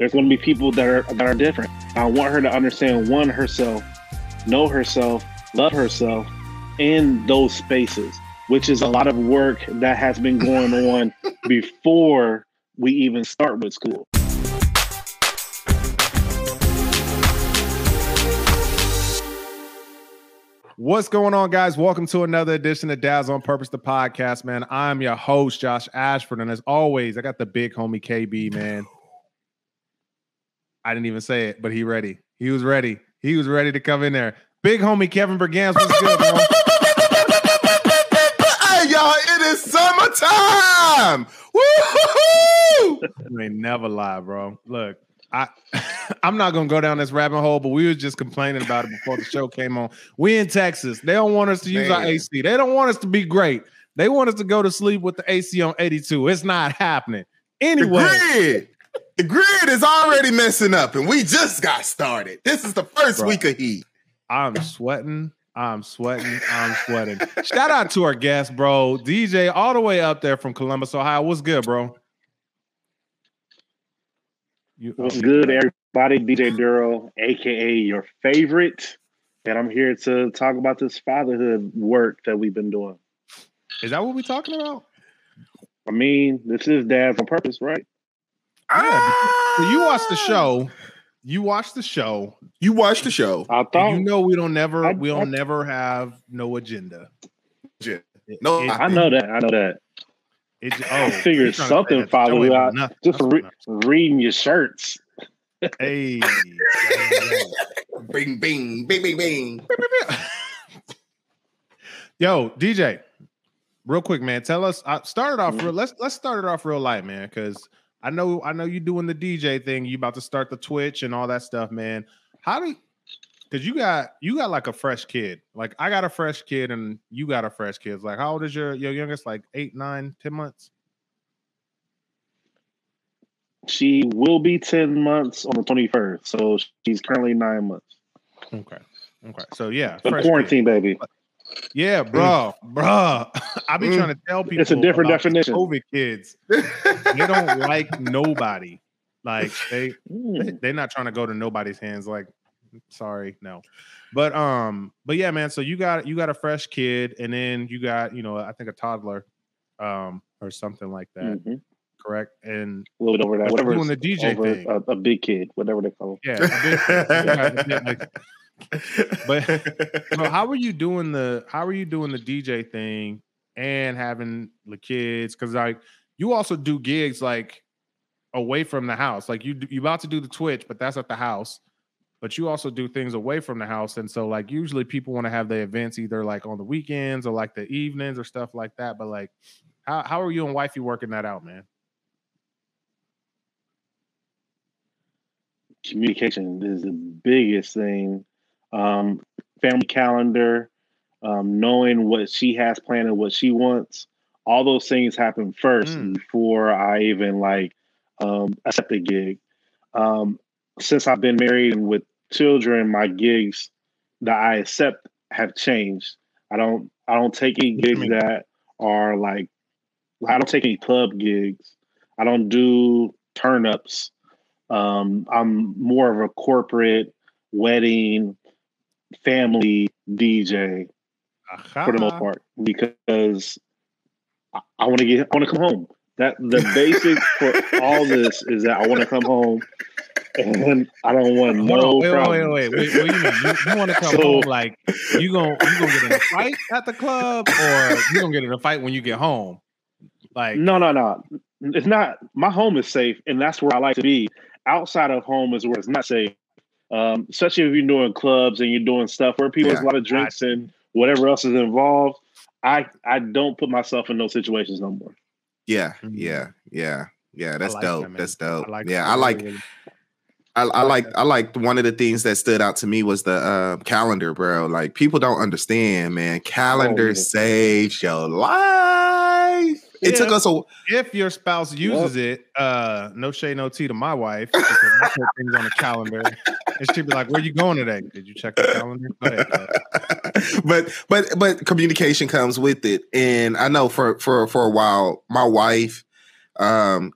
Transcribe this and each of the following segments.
There's going to be people that are that are different. I want her to understand one herself, know herself, love herself in those spaces, which is a lot of work that has been going on before we even start with school. What's going on, guys? Welcome to another edition of Dads on Purpose, the podcast, man. I'm your host, Josh Ashford. And as always, I got the big homie KB, man. I didn't even say it, but he ready. He was ready. He was ready to come in there. Big homie Kevin Bergans, what's good, bro? hey, y'all, it is summertime. Woo! Ain't never lie, bro. Look, I I'm not gonna go down this rabbit hole, but we was just complaining about it before the show came on. We in Texas. They don't want us to use Man. our AC. They don't want us to be great. They want us to go to sleep with the AC on 82. It's not happening. Anyway. The grid is already messing up, and we just got started. This is the first Bro. week of heat. I'm sweating. I'm sweating. I'm sweating. Shout out to our guest, bro. DJ, all the way up there from Columbus, Ohio. What's good, bro? You, What's oh, good, everybody? DJ Duro, aka your favorite, and I'm here to talk about this fatherhood work that we've been doing. Is that what we're talking about? I mean, this is Dads on Purpose, right? Yeah, So you watch the Ah! show. You watch the show. You watch the show. I thought you know we don't never I- we don't I- never have no agenda. Yeah. It- No, it- I know that. I know that. it- I oh, figured you're trying to say something that the show followed ain't out nothing. just for re- reading your shirts. Hey, Bing, bing, bing, bing, bing. yo, DJ, real quick, man. Tell us. I started off Mhm. real. Let's let's start it off real light, man. Because I know I know you doing the DJ thing. You about to start the Twitch and all that stuff, man. How do? Because you got you got like a fresh kid. Like I got a fresh kid, and you got a fresh kid. Like how old is your your youngest? Like eight, nine, ten months. She will be 10 months on the 21st. So she's currently nine months. Okay. Okay. So yeah, fresh kid. quarantine baby. Yeah, bro, bro. I be Mm. trying to tell people It's a different definition. COVID kids, they don't like nobody. Like they, Mm. they're not trying to go to nobody's hands. Like, sorry, no. But um, but yeah, man. So you got you got a fresh kid, and then you got you know I think a toddler, um, or something like that. Mhm. Correct. And A little bit over that. Whatever. doing the DJ over thing. A, a big kid, whatever they call yeah, a big kid. You got a bit like- But- so how are you doing the how are you doing the DJ thing and having the kids? Because like you also do gigs like away from the house. Like you you about to do the Twitch, but that's at the house. But you also do things away from the house, and so like usually people want to have the events either like on the weekends or like the evenings or stuff like that. But like, how how are you and wifey working that out, man? communication is the biggest thing. Um, family calendar, um, knowing what she has planned and what she wants. All those things happen first Mm. before I even like um, accept a gig. Um, since I've been married and with children, my gigs that I accept have changed. I don't I don't take any gigs that are like I don't take any club gigs. I don't do turn ups. Um, I'm more of a corporate wedding family DJ for the most part because I, I want to get I want to come home. That the basic for all this is that I want to come home and I don't want Hold no on, wait, wait, problems. wait, wait, wait. What do you mean? You, you want to come So- home like you gonna you gonna get in a fight at the club, or you gonna get in a fight when you get home? Like, No, no, no. It's not. My home is safe, and that's where I like to be. Outside of home is where it's not safe. Um, especially if you're doing clubs and you're doing stuff where people there's a lot of drinks and whatever else is involved. I I don't put myself in those situations no more. yeah, Mhm. yeah, yeah, yeah. That's like dope. that, that's dope. I like yeah. I like. Really, I, I like like. I like one of the things that stood out to me was the uh, calendar, bro. Like people don't understand, man. Calendar yeah. saves your life. It took us a if your spouse uses it, uh, no shade, no tea to my wife. I put things on the calendar, and she'd be like, "Where you going today? Did you check the calendar?" But but but communication comes with it and i know for for for a while my wife um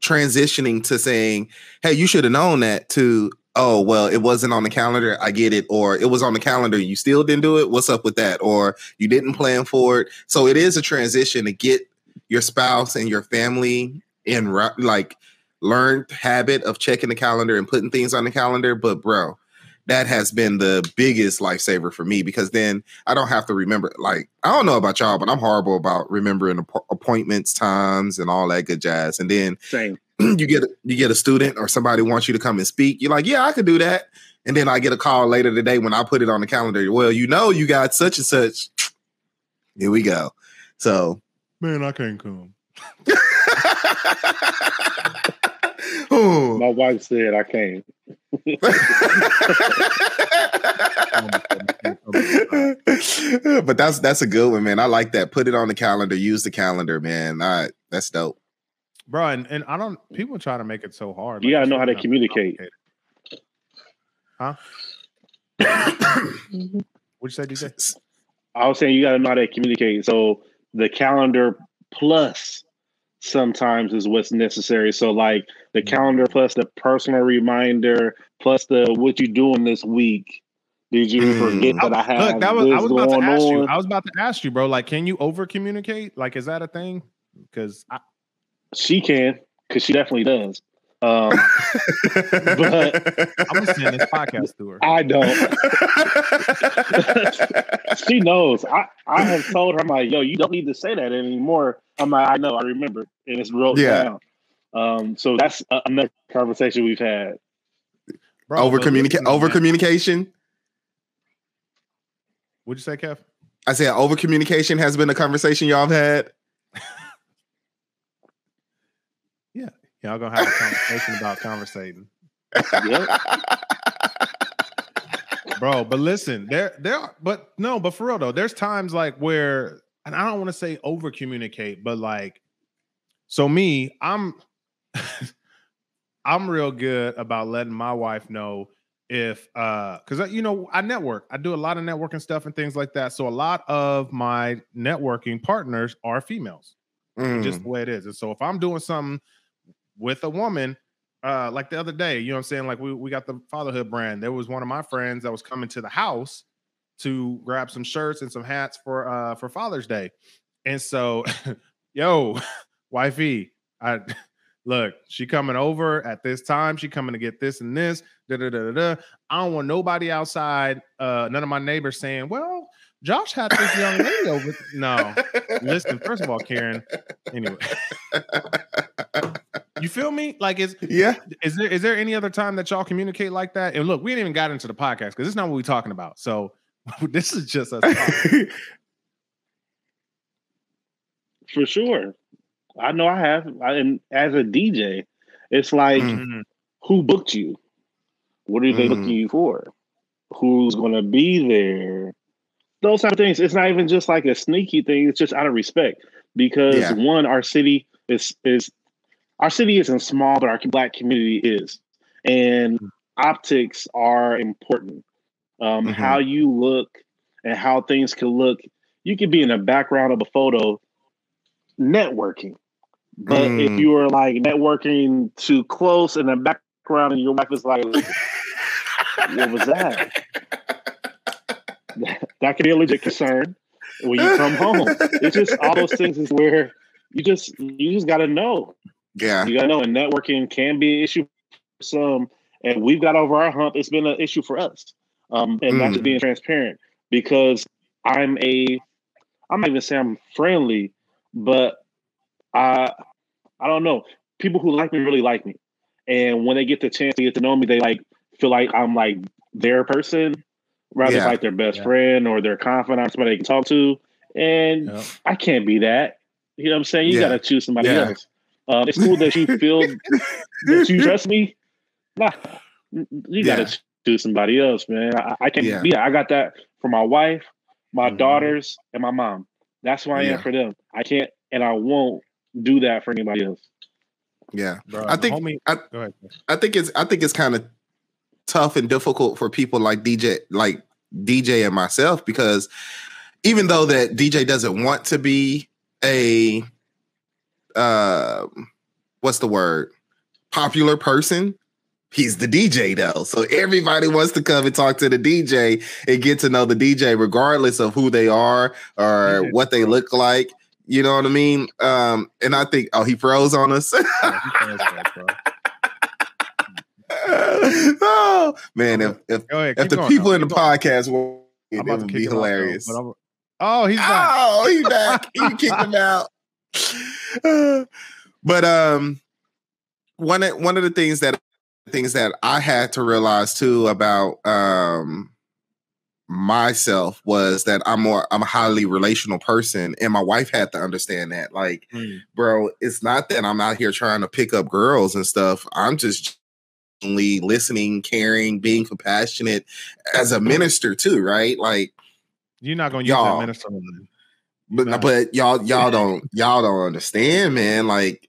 transitioning to saying, "Hey, you should have known that." To oh well, it wasn't on the calendar. I get it, or it was on the calendar. You still didn't do it. What's up with that? Or you didn't plan for it. So it is a transition to get your spouse and your family in like learned habit of checking the calendar and putting things on the calendar. But bro, that has been the biggest lifesaver for me because then I don't have to remember. Like, I don't know about y'all, but I'm horrible about remembering appointments, times, and all that good jazz. And then Same. you get you get a student or somebody wants you to come and speak. You're like, yeah, I could do that. And then I get a call later today when I put it on the calendar. Well, you know, you got such and such. Here we go. So, man, I can't come. My wife said I can't. but that's that's a good one, man. I like that. Put it on the calendar. Use the calendar, man. All right, that's dope, bro. And, and I don't. People try to make it so hard. You gotta know how to communicate. Huh? What'd you say, DJ? I was saying you gotta know how to communicate. So the calendar plus sometimes is what's necessary. So like the mm-hmm. calendar plus the personal reminder plus the what you doing this week. Did you forget mm. that I have? Look, that was I was about to ask on? you. I was about to ask you, bro. Like, can you over communicate? Like, is that a thing? Because she can, because she definitely does. Um, but I'm gonna send this podcast to her. I don't. she knows. I, I have told her, I'm like, yo, you don't need to say that anymore. I'm like, I know, I remember, and it's wrote yeah. down. Um, so that's another conversation we've had. Bro, over communicate, over communication. What'd you say, Kev? I said over communication has been a conversation y'all have had. Y'all gonna have a conversation about conversating. Bro, but listen, there there but no, but for real though, there's times like where and I don't want to say over communicate, but like so me, I'm I'm real good about letting my wife know if uh because uh, you know I network, I do a lot of networking stuff and things like that. So a lot of my networking partners are females, mm. just the way it is. And so if I'm doing something with a woman, uh, like the other day, you know what I'm saying? Like we, we got the fatherhood brand. There was one of my friends that was coming to the house to grab some shirts and some hats for uh for Father's Day. And so, yo, wifey, I look, she coming over at this time. She coming to get this and this. Da, da, da, da, da. I don't want nobody outside, uh, none of my neighbors saying, well, Josh had this young lady over. No, listen. First of all, Karen. Anyway, you feel me? Like, is yeah? Is there is there any other time that y'all communicate like that? And look, we didn't even got into the podcast because it's not what we're talking about. So this is just us. For sure, I know I have. I, and as a DJ, it's like, mm-hmm. who booked you? What are they mm-hmm. looking you for? Who's going to be there? Those type of things. It's not even just like a sneaky thing. It's just out of respect because yeah. one, our city is is our city isn't small, but our black community is, and mm-hmm. optics are important. Um, mm-hmm. How you look and how things can look. You could be in the background of a photo, networking, but mm. if you are like networking too close in the background, and your wife is like, "What was that?" that could be a legit concern when you come home. It's just all those things is where you just you just got to know. Yeah, you got to know. And networking can be an issue for some, and we've got over our hump. It's been an issue for us, um, and mm. not just being transparent because I'm a I'm not even saying I'm friendly, but I I don't know. People who like me really like me, and when they get the chance to get to know me, they like feel like I'm like their person rather yeah. like their best yeah. friend or their confidant, somebody they can talk to. And yep. I can't be that. You know what I'm saying? You yeah. got to choose somebody else. Uh, it's cool that you feel that you trust me. Nah, you got to choose somebody else, man. I, I can yeah. I got that for my wife, my mm-hmm. daughters, and my mom. That's who I am for them. I can't and I won't do that for anybody else. Yeah, Bro, I think homie, I, I think it's I think it's kind of tough and difficult for people like DJ, like DJ and myself, because even though that DJ doesn't want to be a uh, what's the word? Popular person. He's the DJ though. So everybody wants to come and talk to the DJ and get to know the DJ, regardless of who they are or what they look like. You know what I mean? Um, and I think, oh, he froze on us. oh man, if if, ahead, if the going, people in the going. podcast will, it would be hilarious. Off, oh, he's back. Oh, he's back. you kicked him out. but um, one of one of the things that things that I had to realize too about um myself was that I'm more I'm a highly relational person and my wife had to understand that like mm. bro it's not that I'm out here trying to pick up girls and stuff I'm just listening caring being compassionate as a minister too right? Like you're not going to use that minister but but y'all y'all don't y'all don't understand man. Like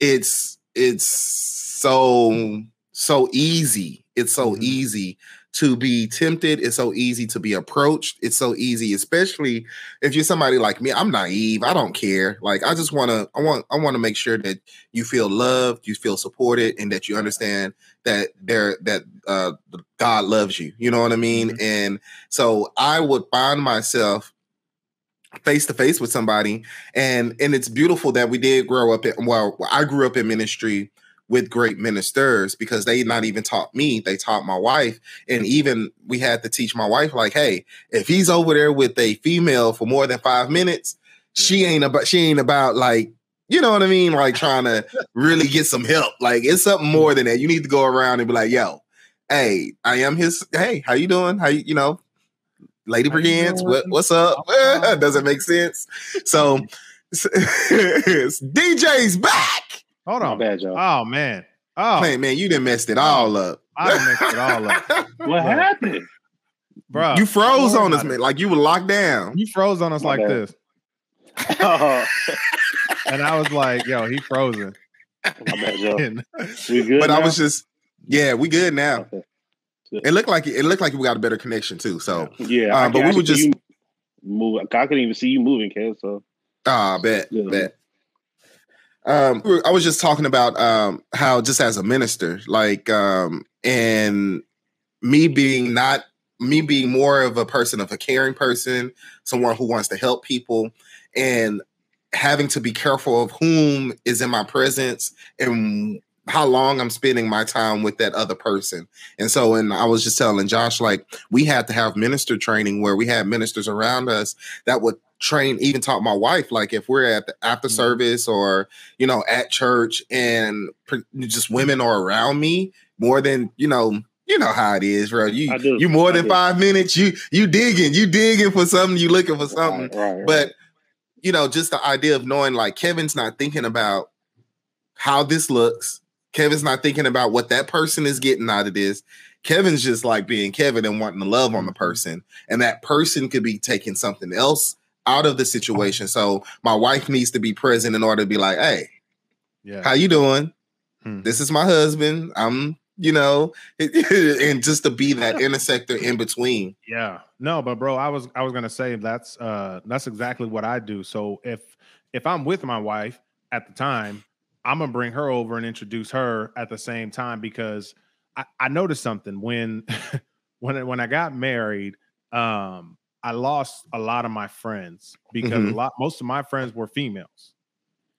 it's it's so so easy it's so mm-hmm. easy to be tempted. It's so easy to be approached. It's so easy, especially if you're somebody like me. I'm naive. I don't care. Like I just want to. I want. I want to make sure that you feel loved, you feel supported, and that you understand that there that uh, God loves you. You know what I mean? Mm-hmm. And so I would find myself face to face with somebody and and it's beautiful that we did grow up in well i grew up in ministry with great ministers because they not even taught me, they taught my wife. And even we had to teach my wife, like, hey, if he's over there with a female for more than five minutes, she ain't about she ain't about like, you know what I mean? Like trying to really get some help. Like it's something more than that. You need to go around and be like, yo, hey, I am his hey, how you doing? How you, you know, Lady Brigands, what, what's up? Does it make sense? So DJ's back. Hold on. bad, Joe. Oh man. Oh man, man, you didn't messed it all up. I messed it all up. what happened? Bro. You froze on us, man. Like you were locked down. You froze on us My like bad. this. oh. and I was like, yo, he frozen. My bad, Joe. we good. But now? I was just, yeah, we good now. Okay. It looked like it looked like we got a better connection too. So yeah, um, but we were just move. I couldn't even see you moving, Kev. So ah, bet, yeah. bet. Um, I was just talking about um, how just as a minister, like, um, and me being not me being more of a person of a caring person, someone who wants to help people, and having to be careful of whom is in my presence and how long I'm spending my time with that other person. And so, and I was just telling Josh, like, we had to have minister training where we had ministers around us that would train, even taught my wife, like if we're at the after mm-hmm. service or, you know, at church and just women are around me more than, you know, you know how it is, bro. You you more than five minutes, you you digging, you digging for something, you looking for something. Right, right, but you know, just the idea of knowing like Kevin's not thinking about how this looks. Kevin's not thinking about what that person is getting out of this. Kevin's just like being Kevin and wanting to love on the mm-hmm. person. And that person could be taking something else out of the situation. So my wife needs to be present in order to be like, hey, yeah, how you doing? Hmm. This is my husband. I'm, you know, and just to be that intersector in between. Yeah. No, but bro, I was I was gonna say that's uh that's exactly what I do. So if if I'm with my wife at the time, I'm gonna bring her over and introduce her at the same time because I, I noticed something when when when I got married. Um, I lost a lot of my friends because mm-hmm. a lot most of my friends were females,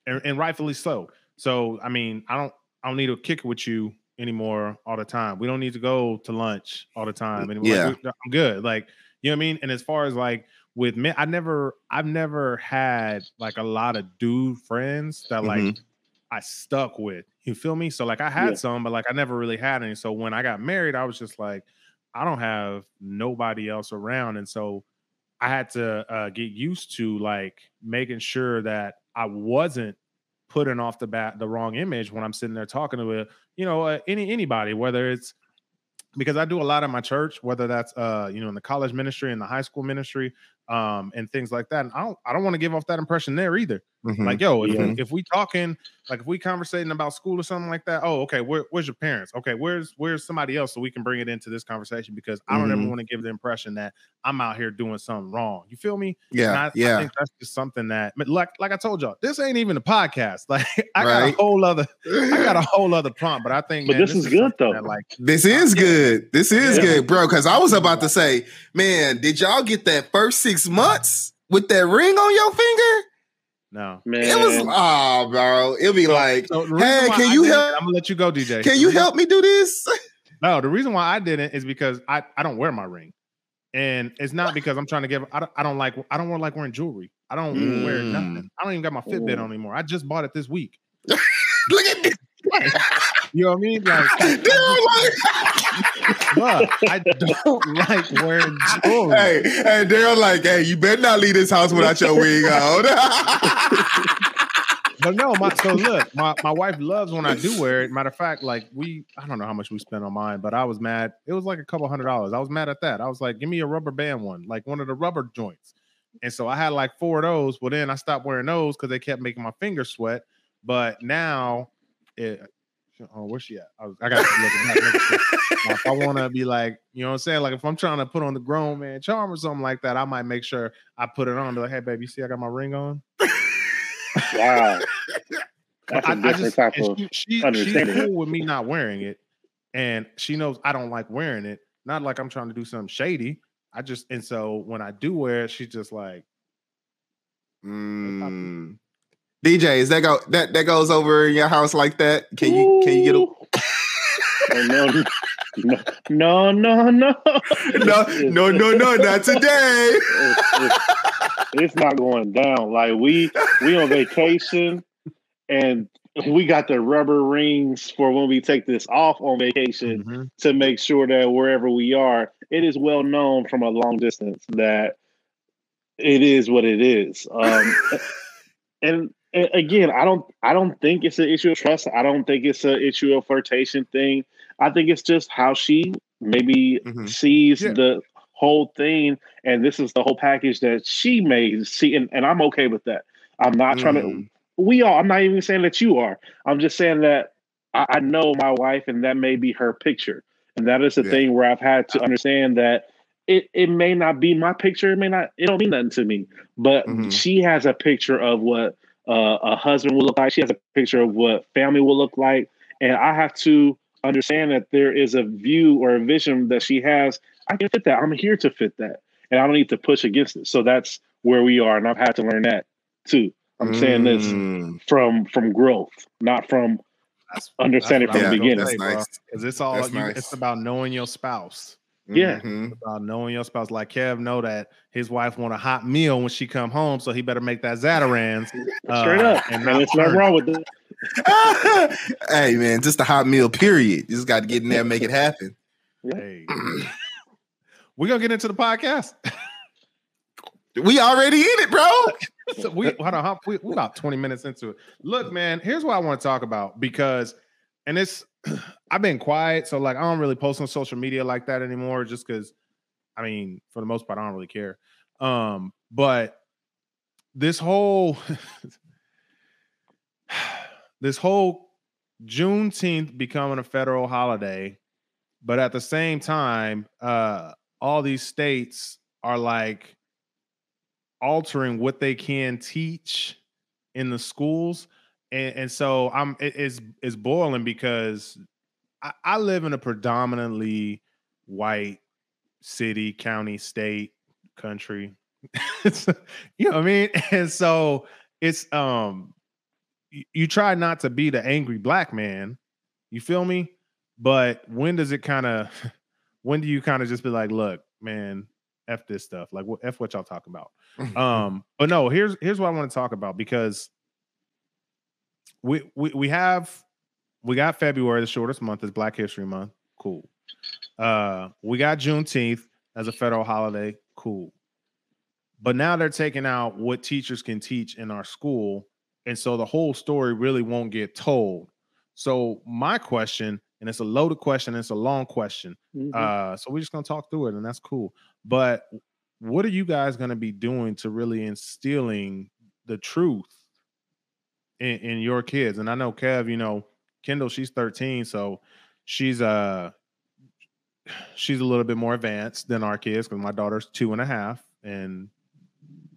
and, and, rightfully so. So I mean, I don't I don't need to kick it with you anymore all the time. We don't need to go to lunch all the time anymore. Yeah, like, I'm good. Like you know what I mean. And as far as like with men, I never I've never had like a lot of dude friends that like mm-hmm. I stuck with. You feel me? So like I had yeah. some, but like I never really had any. So when I got married, I was just like, I don't have nobody else around, and so I had to uh, get used to like making sure that I wasn't putting off the bat the wrong image when I'm sitting there talking to a, you know uh, any anybody, whether it's because I do a lot in my church, whether that's uh you know in the college ministry and the high school ministry, um, and things like that. And I don't I don't want to give off that impression there either. Mhm. Like, yo, if, if we talking, like if we conversating about school or something like that, oh, okay, where, where's your parents? Okay, where's where's somebody else so we can bring it into this conversation because I don't ever Mhm. want to give the impression that I'm out here doing something wrong. You feel me? Yeah, I, I yeah. think that's just something that but like like I told y'all, this ain't even a podcast. Like I got a whole other I got a whole other prompt, but I think But man, this is good, though. that, like This is good. This is Yeah. good, bro. Because I was about to say, man, did y'all get that first six months with that ring on your finger? no. Man, It was, oh, bro. It'll be like, So hey, can I you help? I'm gonna let you go, DJ. Can you help me do this? No, the reason why I didn't is because I, I don't wear my ring. And it's not because I'm trying to give I don't I don't like I don't like wearing jewelry. I don't wear Mm. nothing. I don't even got my Fitbit Mm. on anymore. I just bought it this week. Look at this. You know what I mean? Like, Daryl, like, bruh, I don't like wearing jewelry. hey, hey, Daryl, like, hey, you better not leave this house without your wig on. But no, my so look, my, my wife loves when I do wear it. Matter of fact, like we I don't know how much we spent on mine, but I was mad. It was like a couple hundred dollars. I was mad at that. I was like, give me a rubber band one, like one of the rubber joints. And so I had like four of those. Well, then I stopped wearing those because they kept making my fingers sweat. But now, it, oh, where's she at? I, was, I got to look at that. If I want to be like, you know what I'm saying? Like if I'm trying to put on the grown man charm or something like that, I might make sure I put it on. Be like, hey, baby, you see I got my ring on? wow. That's a I, just type of she, she, she's cool with me not wearing it, and she knows I don't like wearing it. Not like I'm trying to do something shady. I just and so when I do wear it, she's just like, Mm. DJ, is that go that that goes over in your house like that? Can you can you get a Oh, no, no, no, no, no no no no not today. It's, it's- it's not going down. Like we we on vacation and we got the rubber rings for when we take this off on vacation "Mhm." to make sure that wherever we are, it is well known from a long distance that it is what it is. Um, and again, I don't I don't think it's an issue of trust. I don't think it's an issue of flirtation thing. I think it's just how she maybe Mhm. sees Yeah. the whole thing, and this is the whole package that she may see, and, and I'm okay with that. I'm not trying to. Mm. We are. I'm not even saying that you are. I'm just saying that I, I know my wife, and that may be her picture, and that is the Yeah. thing where I've had to understand that it it may not be my picture. It may not. It don't mean nothing to me. But Mhm. she has a picture of what uh, a husband will look like. She has a picture of what family will look like, and I have to understand that there is a view or a vision that she has. I can fit that. I'm here to fit that, and I don't need to push against it. So that's where we are, and I've had to learn that too. I'm saying this Mm. from from growth, not from That's understanding that's from the I beginning. gonna That's nice. Because it's all That's you, nice. it's about knowing your spouse. Yeah. Mhm. About knowing your spouse. Like Kev know that his wife want a hot meal when she come home, so he better make that Zatarain's. Straight uh, up, and and, not it's nothing wrong with it. hey man, just a hot meal. Period. You just got to get in there and make it happen. Hey. We're gonna get into the podcast. We already in it, bro. So we hold on, we, we about 20 minutes into it. Look, man, here's what I want to talk about because and it's I've been quiet, so like I don't really post on social media like that anymore, just because I mean, for the most part, I don't really care. Um, but this whole this whole Juneteenth becoming a federal holiday, but at the same time, uh, all these states are like altering what they can teach in the schools and, and so i'm it is it's boiling because I, I live in a predominantly white city county state country. You know what i mean? And so it's um you, you try not to be the angry black man you feel me? But when does it kind of when do you kind of just be like look man f this stuff like what f what y'all talking about? Um, but no, here's here's what I want to talk about because we we we have we got February, the shortest month is Black History Month. Cool. Uh, we got Juneteenth as a federal holiday. Cool. But now they're taking out what teachers can teach in our school, and so the whole story really won't get told. So my question, and it's a loaded question, it's a long question. Mhm. Uh, so we're just gonna talk through it, and that's cool. But what are you guys going to be doing to really instilling the truth in, in your kids? And I know Kev, you know, Kendall, she's 13, so she's uh she's a little bit more advanced than our kids because my daughter's two and a half and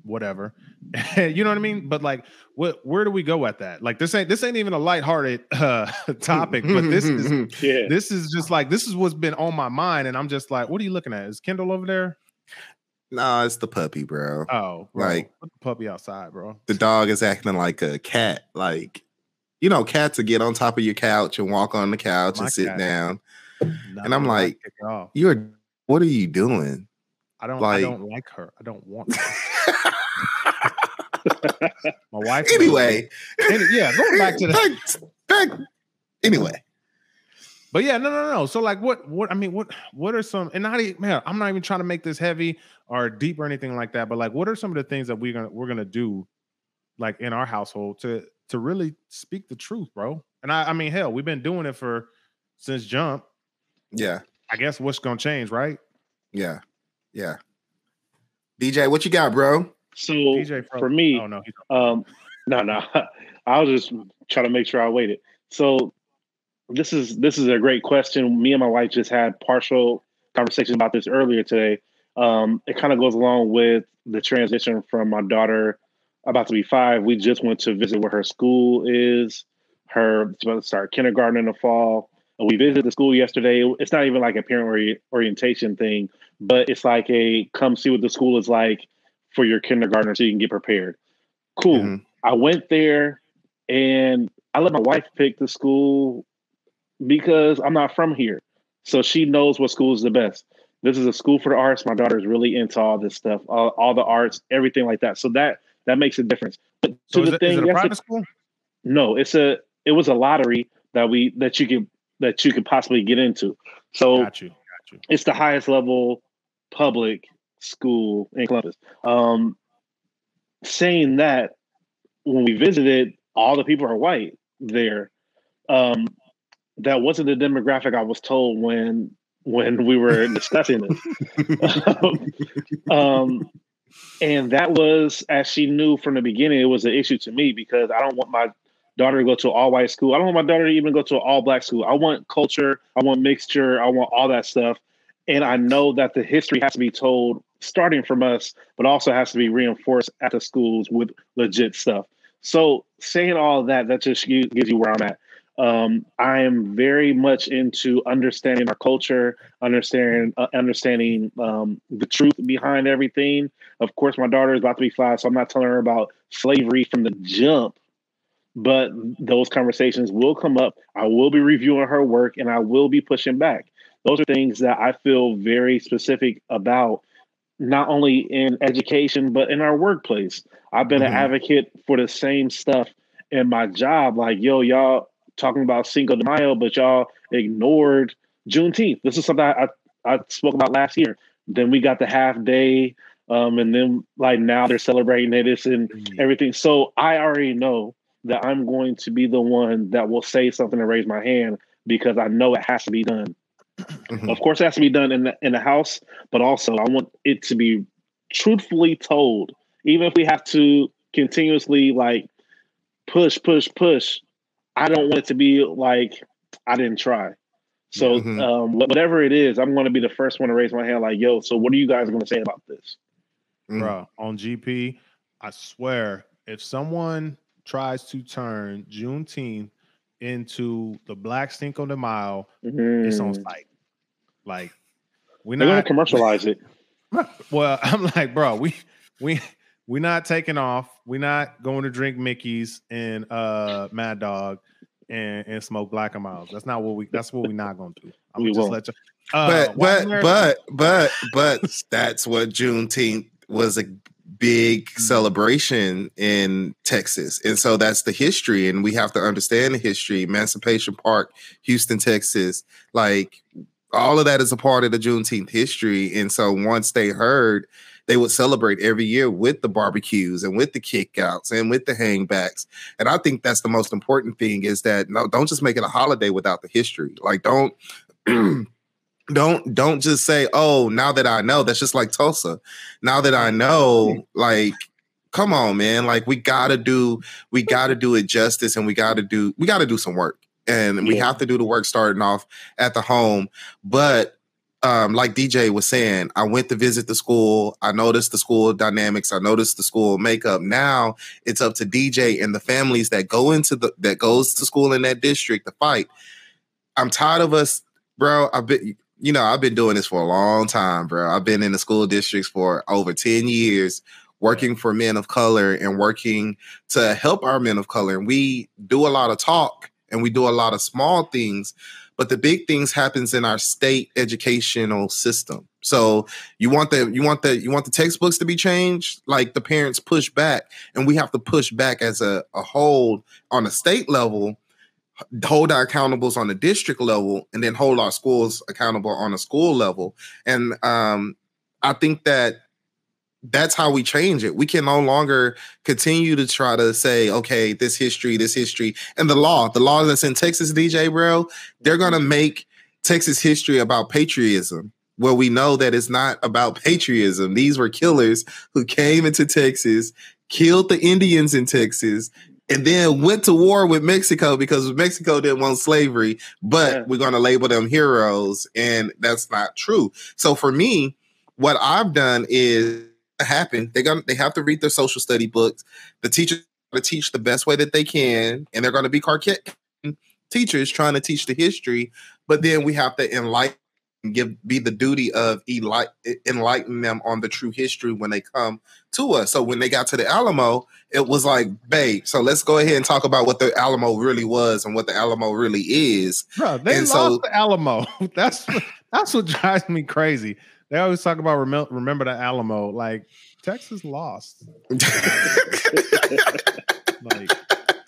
whatever. you know what I mean? But like, what? Where do we go at that? Like, this ain't this ain't even a lighthearted uh, topic, but this is yeah. this is just like this is what's been on my mind, and I'm just like, what are you looking at? Is Kendall over there? No, it's the puppy, bro. Oh, bro. like Put the puppy outside, bro. The dog is acting like a cat. Like, you know, cats will get on top of your couch and walk on the couch my and sit cat. down. No, and I'm like, you're what are you doing? I don't like, I don't like her. I don't want her. My wife. Anyway, any, yeah, going back to the back, back, Anyway, but yeah, no, no, no. So like, what, what? I mean, what, what are some? And not even, man, I'm not even trying to make this heavy or deep or anything like that. But like, what are some of the things that we're gonna we're gonna do, like in our household, to to really speak the truth, bro? And I, I mean, hell, we've been doing it for since jump. Yeah. I guess what's gonna change, right? Yeah. Yeah. DJ, what you got, bro? So DJ for me, oh, no, um, no, no, I was just trying to make sure I waited. So this is this is a great question. Me and my wife just had partial conversation about this earlier today. Um, it kind of goes along with the transition from my daughter about to be five. We just went to visit where her school is. Her about to start kindergarten in the fall. We visited the school yesterday. It's not even like a parent ori- orientation thing, but it's like a come see what the school is like for your kindergartner so you can get prepared. Cool. Mm-hmm. I went there and I let my wife pick the school because I'm not from here. So she knows what school is the best. This is a school for the arts. My daughter is really into all this stuff, all, all the arts, everything like that. So that that makes a difference. But so the it, thing, is it a private school? No, it's a it was a lottery that we that you could that you could possibly get into. So Got you. Got you. it's the highest level public school in Columbus. Um, saying that, when we visited, all the people are white there. Um, that wasn't the demographic I was told when when we were discussing it. um, and that was, as she knew from the beginning, it was an issue to me because I don't want my daughter to go to an all white school. I don't want my daughter to even go to an all black school. I want culture. I want mixture. I want all that stuff. And I know that the history has to be told starting from us, but also has to be reinforced at the schools with legit stuff. So saying all that, that just gives you where I'm at. Um, I am very much into understanding our culture, understanding uh, understanding um, the truth behind everything. Of course, my daughter is about to be five, so I'm not telling her about slavery from the jump. But those conversations will come up. I will be reviewing her work, and I will be pushing back. Those are things that I feel very specific about not only in education but in our workplace. I've been mm-hmm. an advocate for the same stuff in my job. Like, yo, y'all talking about Cinco de Mayo, but y'all ignored Juneteenth. This is something I, I, I spoke about last year. Then we got the half day, um, and then like now they're celebrating it and mm-hmm. everything. So I already know that I'm going to be the one that will say something and raise my hand because I know it has to be done. Mm-hmm. Of course, it has to be done in the, in the house, but also I want it to be truthfully told. Even if we have to continuously like push, push, push, I don't want it to be like I didn't try. So mm-hmm. um, whatever it is, I'm going to be the first one to raise my hand. Like, yo, so what are you guys going to say about this, mm-hmm. bro? On GP, I swear, if someone tries to turn Juneteenth into the Black Cinco de Mayo, mm-hmm. it's on site. Like we're not gonna commercialize it. Well, I'm like, bro, we we we're not taking off. We're not going to drink Mickey's and uh Mad Dog and, and smoke Black and Milds. That's not what we. That's what we're not going to do. I'm we just won't. let you. Uh, but but but but but that's what Juneteenth was a big mm-hmm. celebration in Texas. And so that's the history. And we have to understand the history. Emancipation Park, Houston, Texas. Like all of that is a part of the Juneteenth history. And so once they heard, they would celebrate every year with the barbecues and with the kickouts and with the hangbacks. And I think that's the most important thing is that no, don't just make it a holiday without the history. Like don't don't don't just say, "Oh, now that I know." That's just like Tulsa. Now that I know, like come on, man. Like we gotta do we gotta do it justice and we gotta do we gotta do some work. And yeah. we have to do the work starting off at the home. But um, like DJ was saying, I went to visit the school. I noticed the school dynamics. I noticed the school makeup. Now it's up to DJ and the families that go into the that goes to school in that district to fight. I'm tired of us, bro. I've been, you know, I've been doing this for a long time, bro. I've been in the school districts for over 10 years working for men of color and working to help our men of color. And we do a lot of talk and we do a lot of small things, but the big things happens in our state educational system. So you want the you want the you want the textbooks to be changed, like the parents push back, and we have to push back as a, a whole on a state level, hold our accountables on the district level, and then hold our schools accountable on a school level. And um, I think that that's how we change it. We can no longer continue to try to say, okay, this history, this history, and the law, the law that's in Texas, DJ, bro, they're gonna mm-hmm. make Texas history about patriotism. Where we know that it's not about patriotism. These were killers who came into Texas, killed the Indians in Texas, and then went to war with Mexico because Mexico didn't want slavery, but yeah. we're going to label them heroes. And that's not true. So for me, what I've done is happen. They're gonna they have to read their social study books. The teachers to teach the best way that they can, and they're going to be Carquet teachers trying to teach the history. But then we have to enlighten, give be the duty of enlighten them on the true history when they come to us. So when they got to the Alamo, it was like, babe. So let's go ahead and talk about what the Alamo really was and what the Alamo really is. Bro, they and lost so, the Alamo. That's that's what drives me crazy. They always talk about remember, remember the Alamo. Like Texas lost. like,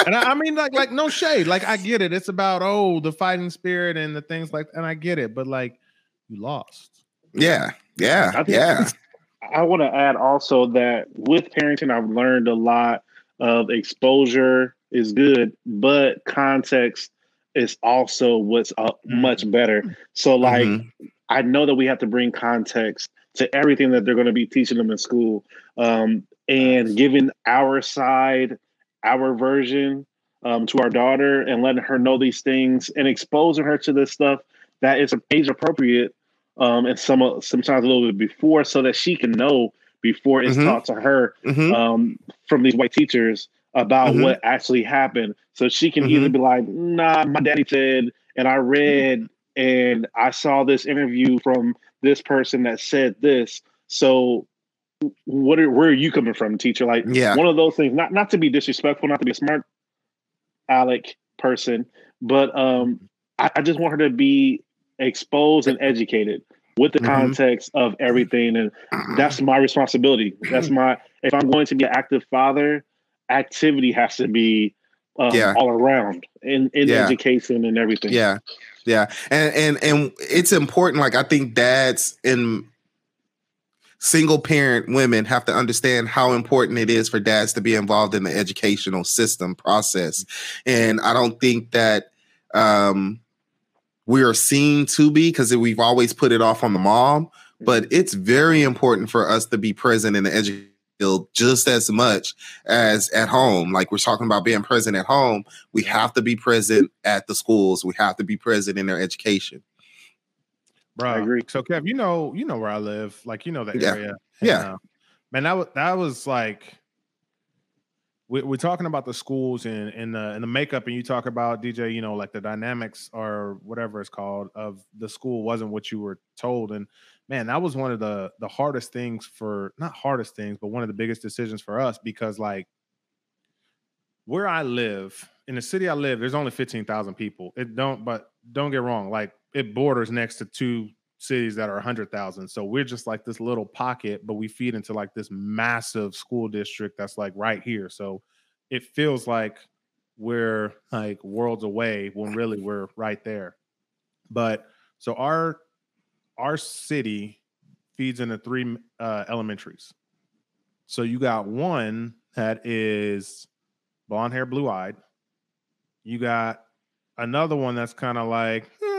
and I, I, mean, like, like no shade. Like I get it. It's about oh the fighting spirit and the things like, and I get it. But like, you lost. Yeah, yeah, yeah. I want to add also that with parenting, I've learned a lot of exposure is good, but context is also what's uh, much better. So, like, mm-hmm. I know that we have to bring context to everything that they're going to be teaching them in school, um, and giving our side, our version um, to our daughter, and letting her know these things and exposing her to this stuff that is age appropriate, um, and some sometimes a little bit before, so that she can know before it's mm-hmm. taught to her mm-hmm. um, from these white teachers about mm-hmm. what actually happened, so she can either mm-hmm. be like, "Nah, my daddy said," and I read and I saw this interview from this person that said this. So what are where are you coming from, teacher? Like yeah. one of those things, not not to be disrespectful, not to be a smart Alec person, but um I, I just want her to be exposed and educated with the mm-hmm. context of everything. And that's my responsibility. That's my if I'm going to be an active father, activity has to be um, yeah. all around in, in yeah. education and everything. Yeah. Yeah. And and and it's important. Like I think dads and single parent women have to understand how important it is for dads to be involved in the educational system process. And I don't think that um we are seen to be because we've always put it off on the mom, but it's very important for us to be present in the education just as much as at home. Like we're talking about being present at home, we have to be present at the schools. We have to be present in their education. Bro, I agree. So Kev, you know, you know where I live, like you know the yeah. area. yeah, uh, man, that was that was like we, we're talking about the schools and the and the makeup, and you talk about DJ, you know, like the dynamics or whatever it's called of the school wasn't what you were told, and man, that was one of the the hardest things for not hardest things, but one of the biggest decisions for us because like where I live in the city I live, there's only 15,000 people. It don't, but don't get wrong, like it borders next to two cities that are 100,000. So we're just like this little pocket, but we feed into like this massive school district that's like right here. So it feels like we're like worlds away when really we're right there. But so our our city feeds into three uh, elementaries. So you got one that is blonde hair, blue eyed. You got another one that's kind of like, eh,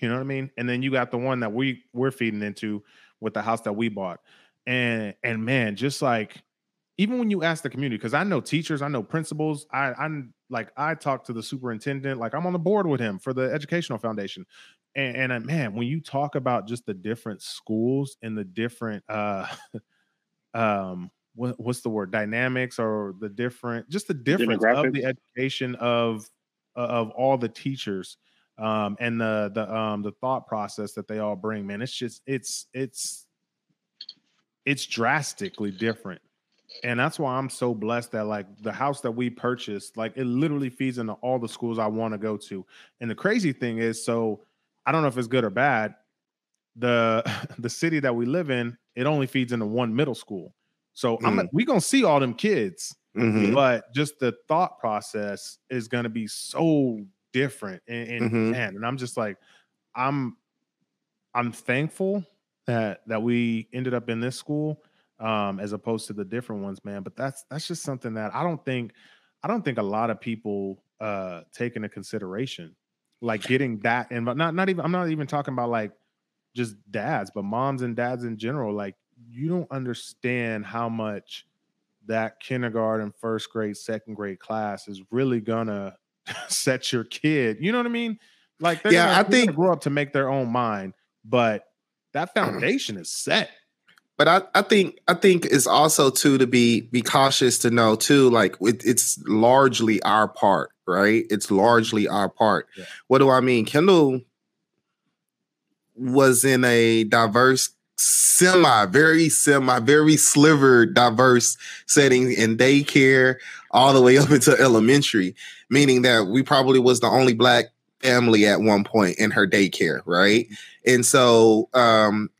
You know what I mean? And then you got the one that we we're feeding into with the house that we bought. And and man, just like even when you ask the community, because I know teachers, I know principals, I I'm like I talk to the superintendent, like I'm on the board with him for the educational foundation. And, and uh, man, when you talk about just the different schools and the different uh um what, what's the word dynamics or the different just the difference of the education of of all the teachers um and the the um the thought process that they all bring man it's just it's it's it's drastically different and that's why i'm so blessed that like the house that we purchased like it literally feeds into all the schools i want to go to and the crazy thing is so i don't know if it's good or bad the the city that we live in it only feeds into one middle school so mm. I'm we gonna see all them kids, mm-hmm. but just the thought process is gonna be so different. And, and mm-hmm. man, and I'm just like, I'm I'm thankful that that we ended up in this school um as opposed to the different ones, man. But that's that's just something that I don't think I don't think a lot of people uh take into consideration. Like getting that and not not even I'm not even talking about like just dads, but moms and dads in general, like you don't understand how much that kindergarten, first grade, second grade class is really gonna set your kid. You know what I mean? Like, yeah, gonna, I think grow up to make their own mind, but that foundation is set. But I, I think I think it's also too to be be cautious to know too like it, it's largely our part, right? It's largely our part. Yeah. What do I mean? Kendall was in a diverse semi, very semi, very sliver diverse setting in daycare all the way up into elementary, meaning that we probably was the only black family at one point in her daycare, right? And so um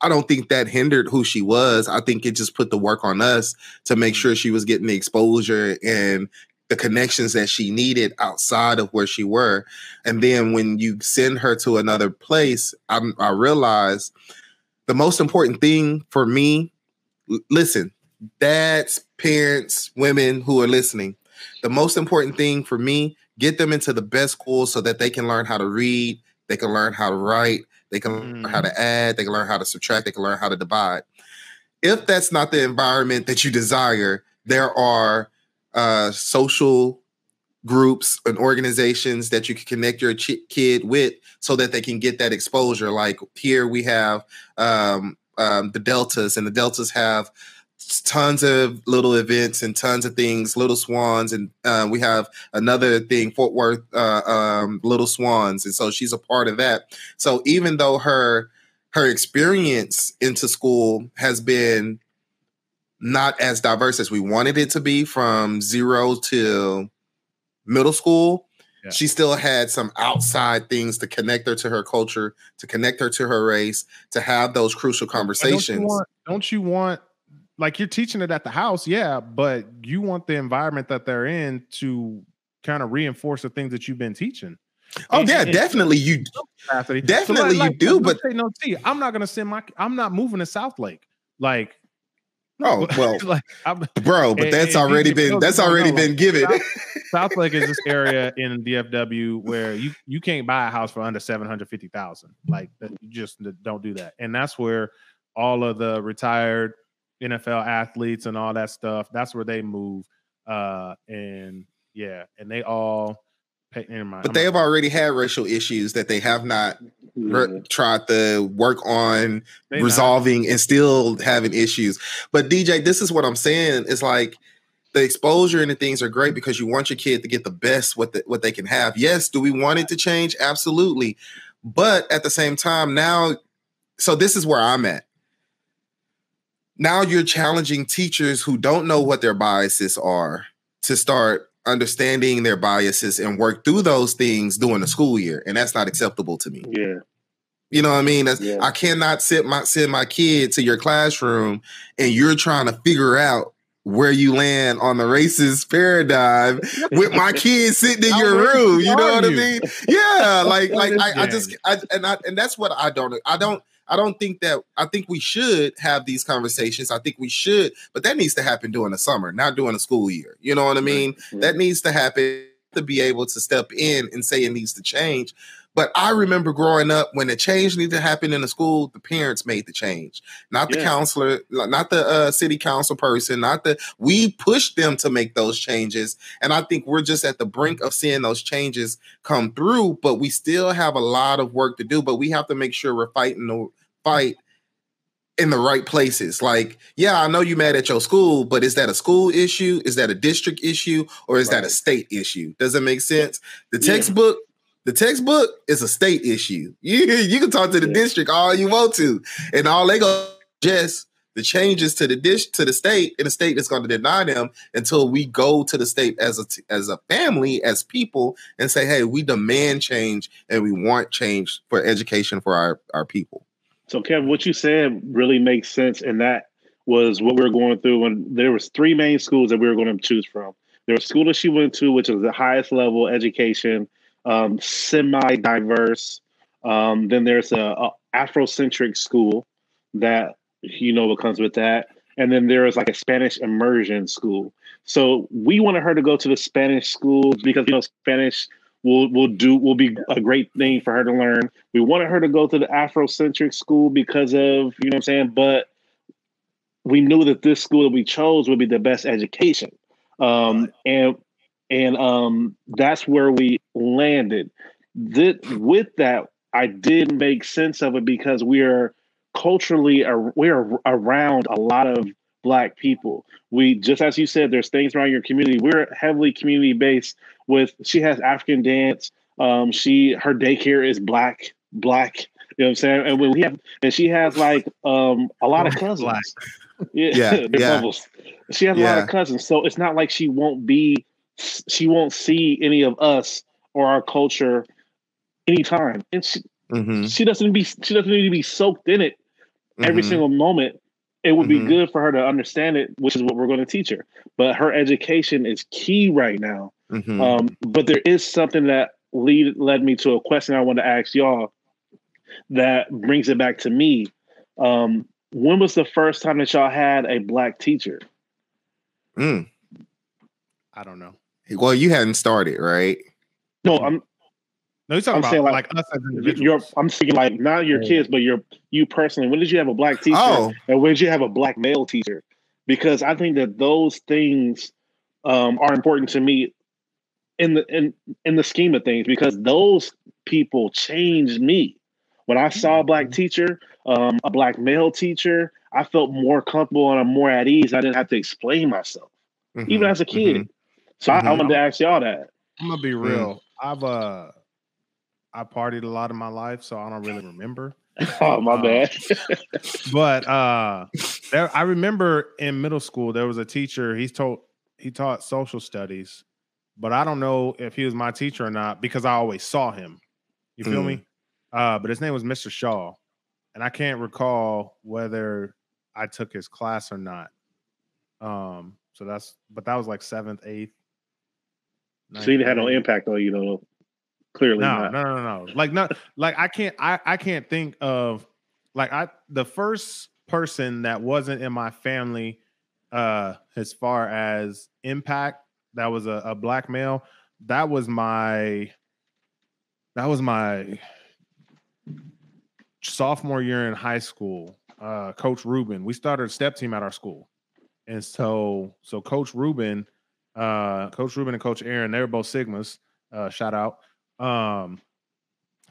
I don't think that hindered who she was. I think it just put the work on us to make sure she was getting the exposure and the connections that she needed outside of where she were. And then when you send her to another place, I, I realized the most important thing for me, listen, dads, parents, women who are listening, the most important thing for me, get them into the best schools so that they can learn how to read, they can learn how to write, they can mm. learn how to mm-hmm. add, they can learn how to subtract, they can learn how to divide. If that's not the environment that you desire, there are uh, social groups and organizations that you can connect your ch- kid with so that they can get that exposure. Like here we have um, um, the Deltas, and the Deltas have tons of little events and tons of things, Little Swans, and uh, we have another thing, Fort Worth uh, um, Little Swans, and so she's a part of that. So even though her her experience into school has been not as diverse as we wanted it to be from zero to middle school, yeah. she still had some outside things to connect her to her culture, to connect her to her race, to have those crucial conversations. Don't you, want, don't you want like you're teaching it at the house, yeah, but you want the environment that they're in to kind of reinforce the things that you've been teaching. Oh and, yeah, and definitely you definitely so like, you like, do, but no, see, I'm not gonna send my I'm not moving to Southlake. Like Oh well, like, bro, but that's already been that's already been given. South, Southlake is this area in DFW where you you can't buy a house for under seven hundred fifty thousand. Like you just don't do that, and that's where all of the retired NFL athletes and all that stuff. That's where they move, uh, and yeah, and they all but they have already had racial issues that they have not re- tried to work on they resolving not. and still having issues. But DJ, this is what I'm saying. It's like the exposure and the things are great because you want your kid to get the best what the, what they can have. Yes, do we want it to change? Absolutely. But at the same time, now, so this is where I'm at. Now you're challenging teachers who don't know what their biases are to start understanding their biases and work through those things during the school year, and that's not acceptable to me. Yeah. You know what I mean? Yeah. I cannot sit my send my kid to your classroom and you're trying to figure out where you land on the racist paradigm with my kids sitting in your room. You know what? I mean? Yeah, like like I, I just I, and I and that's what I don't I don't I don't think that I think we should have these conversations. I think we should, but that needs to happen during the summer, not during the school year. You know what I mean? Mm-hmm. That needs to happen to be able to step in and say it needs to change. But I remember growing up when a change needed to happen in the school, the parents made the change, not the yeah. counselor, not the uh, city council person, not the. We pushed them to make those changes, and I think we're just at the brink of seeing those changes come through. But we still have a lot of work to do. But we have to make sure we're fighting the fight in the right places. Like, yeah, I know you mad at your school, but is that a school issue? Is that a district issue? Or is right. that a state issue? Does it make sense? The textbook, the textbook is a state issue. You you can talk to the yeah. district all you want to, and all they go just the changes to the dish to the state, and the state is going to deny them until we go to the state as a as a family, as people, and say, hey, we demand change and we want change for education for our our people. So, Kevin, what you said really makes sense, and that was what we were going through when there was three main schools that we were going to choose from. There was school that she went to, which was the highest level education, um, semi-diverse. Um, then there's a, a, Afrocentric school that you know what comes with that, and then there is like a Spanish immersion school. So we wanted her to go to the Spanish school because you know Spanish will will do will be a great thing for her to learn. We wanted her to go to the Afrocentric school because of you know what I'm saying, but we knew that this school that we chose would be the best education, um, and and um, that's where we landed. That with that, I did make sense of it because we are culturally we are around a lot of black people. We just as you said, there's things around your community. We're heavily community based. With she has African dance. Um, she her daycare is black, black. You know what I'm saying? And when we have, and she has like um a lot of cousins. Black. Yeah, yeah, yeah. She has a yeah. lot of cousins, so it's not like she won't be, she won't see any of us or our culture anytime, and she mm-hmm. she doesn't be she doesn't need to be soaked in it every mm-hmm. single moment it would mm-hmm. be good for her to understand it, which is what we're going to teach her. But her education is key right now. Mm-hmm. Um, but there is something that lead led me to a question I want to ask y'all that brings it back to me. Um, when was the first time that y'all had a black teacher? Mm. I don't know. Well, you hadn't started, right? No, I'm no, he's talking I'm about saying like, like us as individuals. I'm speaking like not your kids, but your you personally. When did you have a black teacher? Oh. And when did you have a black male teacher? Because I think that those things um, are important to me in the in in the scheme of things because those people changed me. When I saw a black mm-hmm. teacher, um, a black male teacher, I felt more comfortable and I'm more at ease. I didn't have to explain myself, mm-hmm. even as a kid. Mm-hmm. So I, I wanted to ask y'all that. I'm gonna be mm. real. I've uh I partied a lot in my life, so I don't really remember. oh my um, bad. but uh there, I remember in middle school there was a teacher. He's told he taught social studies, but I don't know if he was my teacher or not because I always saw him. You feel mm. me? Uh, but his name was Mr. Shaw, and I can't recall whether I took his class or not. Um, so that's but that was like seventh, eighth. So he had no impact on you, though. Clearly, no, not. no, no, no. Like not like I can't. I I can't think of like I the first person that wasn't in my family uh as far as impact that was a, a black male that was my that was my sophomore year in high school uh coach ruben we started a step team at our school and so so coach ruben uh coach ruben and coach aaron they were both sigmas uh shout out um,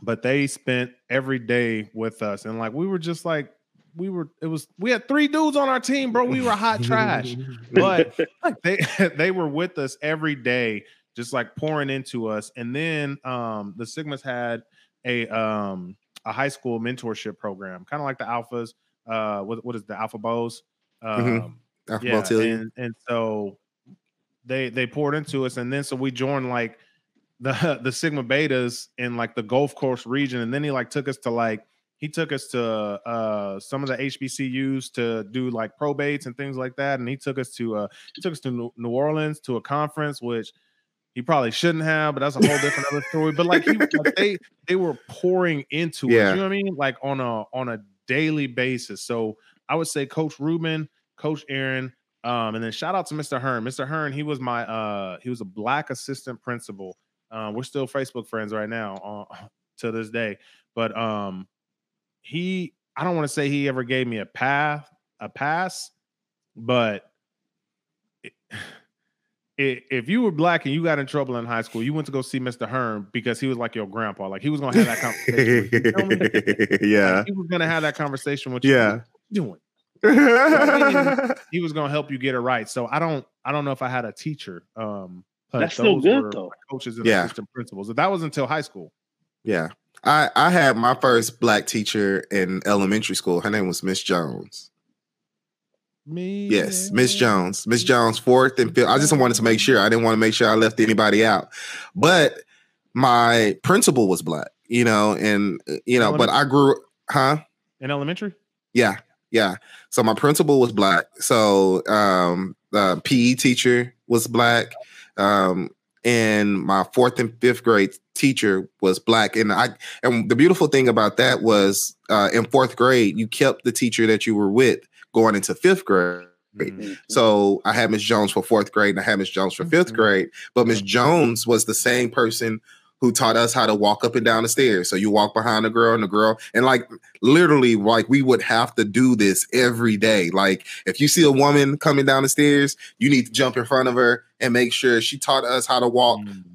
but they spent every day with us, and like we were just like we were. It was we had three dudes on our team, bro. We were hot trash, but they they were with us every day, just like pouring into us. And then um, the Sigmas had a um a high school mentorship program, kind of like the Alphas. Uh, what what is the Alpha Bows? Mm-hmm. Um, mm-hmm. Alpha yeah, and, and so they they poured into us, and then so we joined like the the Sigma Betas in like the Gulf Coast region, and then he like took us to like he took us to uh some of the HBCUs to do like probates and things like that, and he took us to uh he took us to New Orleans to a conference which he probably shouldn't have, but that's a whole different other story. But like, he, like they they were pouring into yeah. it, you know what I mean? Like on a on a daily basis. So I would say Coach Ruben, Coach Aaron, um, and then shout out to Mr. Hearn. Mr. Hearn, he was my uh he was a black assistant principal uh, we're still Facebook friends right now. Uh, to this day. But um, he I don't want to say he ever gave me a path a pass, but if you were black and you got in trouble in high school, you went to go see Mr. Hearn because he was like your grandpa. Like he was gonna have that conversation. With you yeah, like he was gonna have that conversation with you. Yeah, doing. he was gonna help you get it right. So I don't, I don't know if I had a teacher. Um, that's still good though. Coaches and yeah. assistant principals. That was until high school. Yeah, I I had my first black teacher in elementary school. Her name was Miss Jones. Me. Yes, Miss Jones. Miss Jones, fourth and fifth. I just wanted to make sure. I didn't want to make sure I left anybody out. But my principal was black, you know, and uh, you know, but I grew huh? In elementary? Yeah, yeah. So my principal was black. So um the PE teacher was black. Um and my fourth and fifth grade teacher was black and i and the beautiful thing about that was uh, in fourth grade you kept the teacher that you were with going into fifth grade. Mm-hmm. So I had Miss Jones for fourth grade and I had Miss Jones for 5th mm-hmm. grade. But Miss Jones was the same person who taught us how to walk up and down the stairs. So you walk behind a girl and the girl, and like literally, like we would have to do this every day. Like if you see a woman coming down the stairs, you need to jump in front of her and make sure she taught us how to walk. Mm.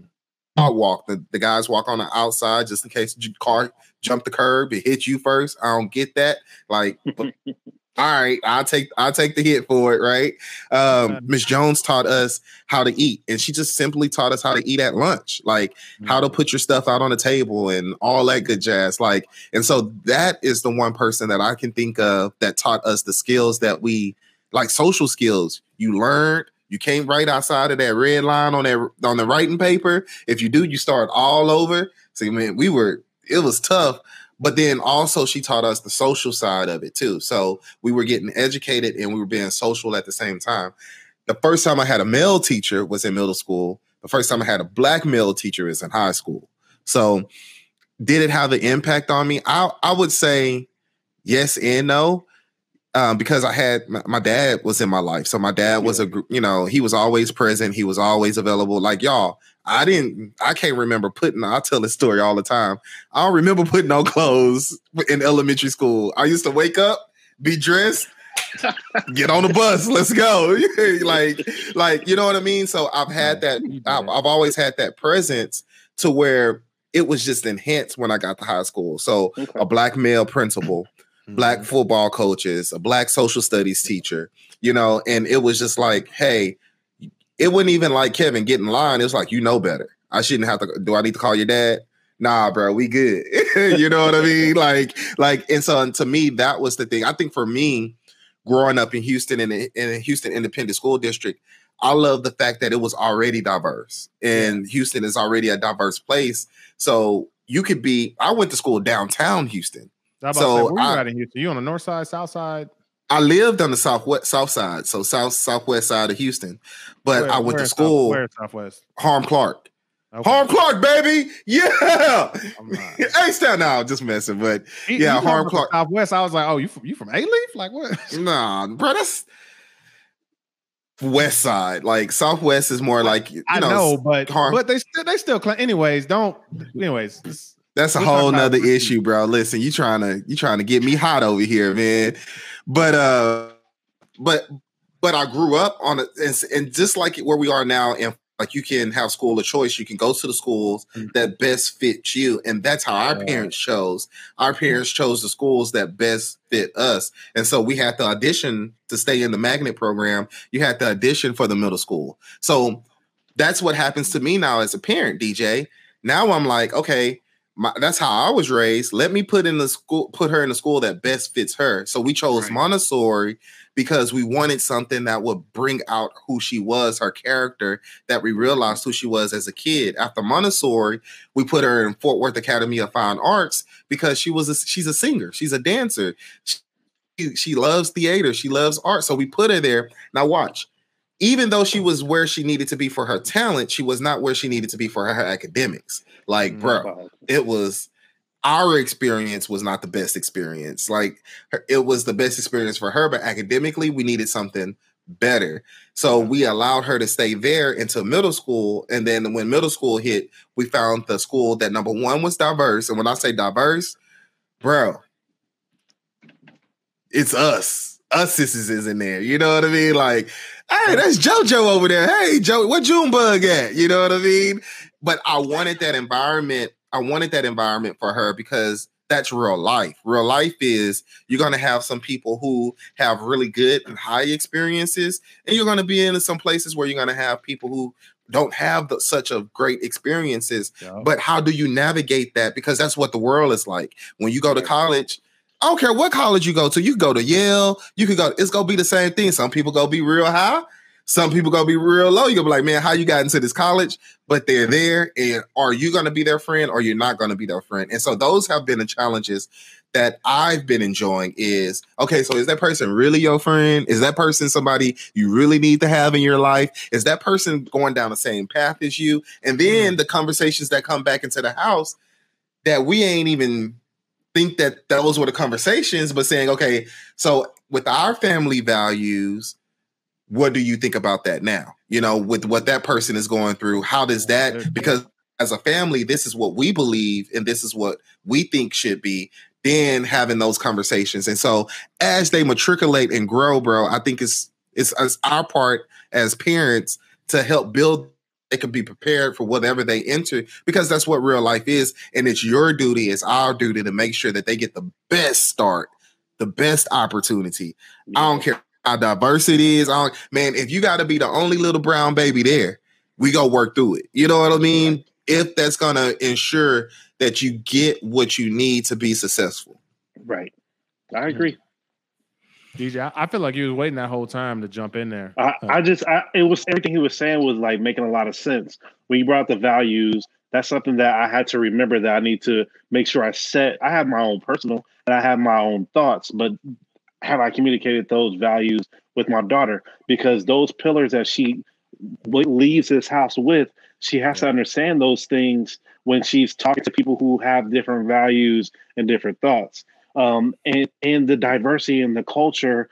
I walk. The, the guys walk on the outside just in case car jump the curb, it hit you first. I don't get that. Like all right, I'll take I'll take the hit for it, right? Um, Miss Jones taught us how to eat, and she just simply taught us how to eat at lunch, like how to mm. put your stuff out on the table and all that good jazz. Like, and so that is the one person that I can think of that taught us the skills that we like social skills. You learned you can't write outside of that red line on that on the writing paper. If you do, you start all over. See, man, we were it was tough, but then also she taught us the social side of it too. So we were getting educated and we were being social at the same time. The first time I had a male teacher was in middle school. The first time I had a black male teacher is in high school. So did it have an impact on me? I I would say yes and no. Um, because I had my, my, dad was in my life. So my dad was a you know, he was always present, he was always available. Like y'all, I didn't, I can't remember putting, I tell this story all the time. I don't remember putting on clothes in elementary school. I used to wake up, be dressed, get on the bus, let's go. like, like, you know what I mean? So I've had that, I've, I've always had that presence to where it was just enhanced when I got to high school. So okay. a black male principal, black mm-hmm. football coaches, a black social studies teacher, you know, and it was just like, hey, it wasn't even like Kevin getting in line. It was like, you know better. I shouldn't have to. Do I need to call your dad? Nah, bro, we good. you know what I mean? Like, like, and so and to me, that was the thing. I think for me, growing up in Houston in a, in a Houston Independent School District, I love the fact that it was already diverse, and Houston is already a diverse place. So you could be. I went to school downtown Houston. So say, where I, you at in Houston? You on the north side, south side? I lived on the southwest south side, so south southwest side of Houston. But where, I went to school. South, where southwest? Harm Clark. Okay. Harm Clark, baby. Yeah. Hey, stand now, just messing. But he, yeah, Harm Clark. Southwest. I was like, oh, you from you from Alief? Like what? Nah, bro, that's west side. Like southwest is more like you I know, know but Harm. but they still they still claim. Anyways, don't. Anyways. That's a whole nother issue, bro. Listen, you trying to you trying to get me hot over here, man. But uh, but but I grew up on it, and, and just like where we are now, and like you can have school of choice, you can go to the schools mm-hmm. that best fit you, and that's how our parents chose. Our parents chose the schools that best fit us, and so we had to audition to stay in the magnet program. You had to audition for the middle school, so that's what happens to me now as a parent, DJ. Now I'm like, okay, my, that's how I was raised. Let me put in the school, put her in the school that best fits her. So we chose right. Montessori because we wanted something that would bring out who she was, her character, that we realized who she was as a kid. After Montessori, we put her in Fort Worth Academy of Fine Arts because she was a, she's a singer, she's a dancer. She, she loves theater, she loves art. So we put her there. Now watch. Even though she was where she needed to be for her talent, she was not where she needed to be for her, her academics. Like, mm, bro, it was our experience was not the best experience. Like, it was the best experience for her, but academically, we needed something better. So we allowed her to stay there until middle school. And then when middle school hit, we found the school that number one was diverse. And when I say diverse, bro, it's us. Us sisters is in there. You know what I mean? Like, hey, that's JoJo over there. Hey, Joe, what Junebug at? You know what I mean? But I wanted that environment. I wanted that environment for her because that's real life. Real life is you're going to have some people who have really good and high experiences, and you're going to be in some places where you're going to have people who don't have the, such a great experiences. Yeah. But how do you navigate that? Because that's what the world is like. When you go to college, I don't care what college you go to. You go to Yale. You could go. It's gonna be the same thing. Some people gonna be real high. Some people gonna be real low. You gonna be like, man, how you got into this college? But they're there, and are you gonna be their friend or you're not gonna be their friend? And so those have been the challenges that I've been enjoying. Is okay. So is that person really your friend? Is that person somebody you really need to have in your life? Is that person going down the same path as you? And then mm. the conversations that come back into the house that we ain't even think that those were the conversations, but saying, okay, so with our family values what do you think about that now? You know, with what that person is going through, how does that because as a family, this is what we believe and this is what we think should be. Then having those conversations. And so as they matriculate and grow, bro, I think it's it's, it's our part as parents to help build they can be prepared for whatever they enter because that's what real life is. And it's your duty, it's our duty to make sure that they get the best start, the best opportunity. Yeah. I don't care how diverse it is. On man, if you got to be the only little brown baby there, we go work through it. You know what I mean? If that's gonna ensure that you get what you need to be successful. Right. I agree. DJ, I feel like you was waiting that whole time to jump in there. I, I just, I, it was everything he was saying was like making a lot of sense. When you brought the values, that's something that I had to remember that I need to make sure I set. I have my own personal and I have my own thoughts, but have I communicated those values with my daughter? Because those pillars that she leaves this house with, she has yeah. to understand those things when she's talking to people who have different values and different thoughts. Um, and and the diversity in the culture,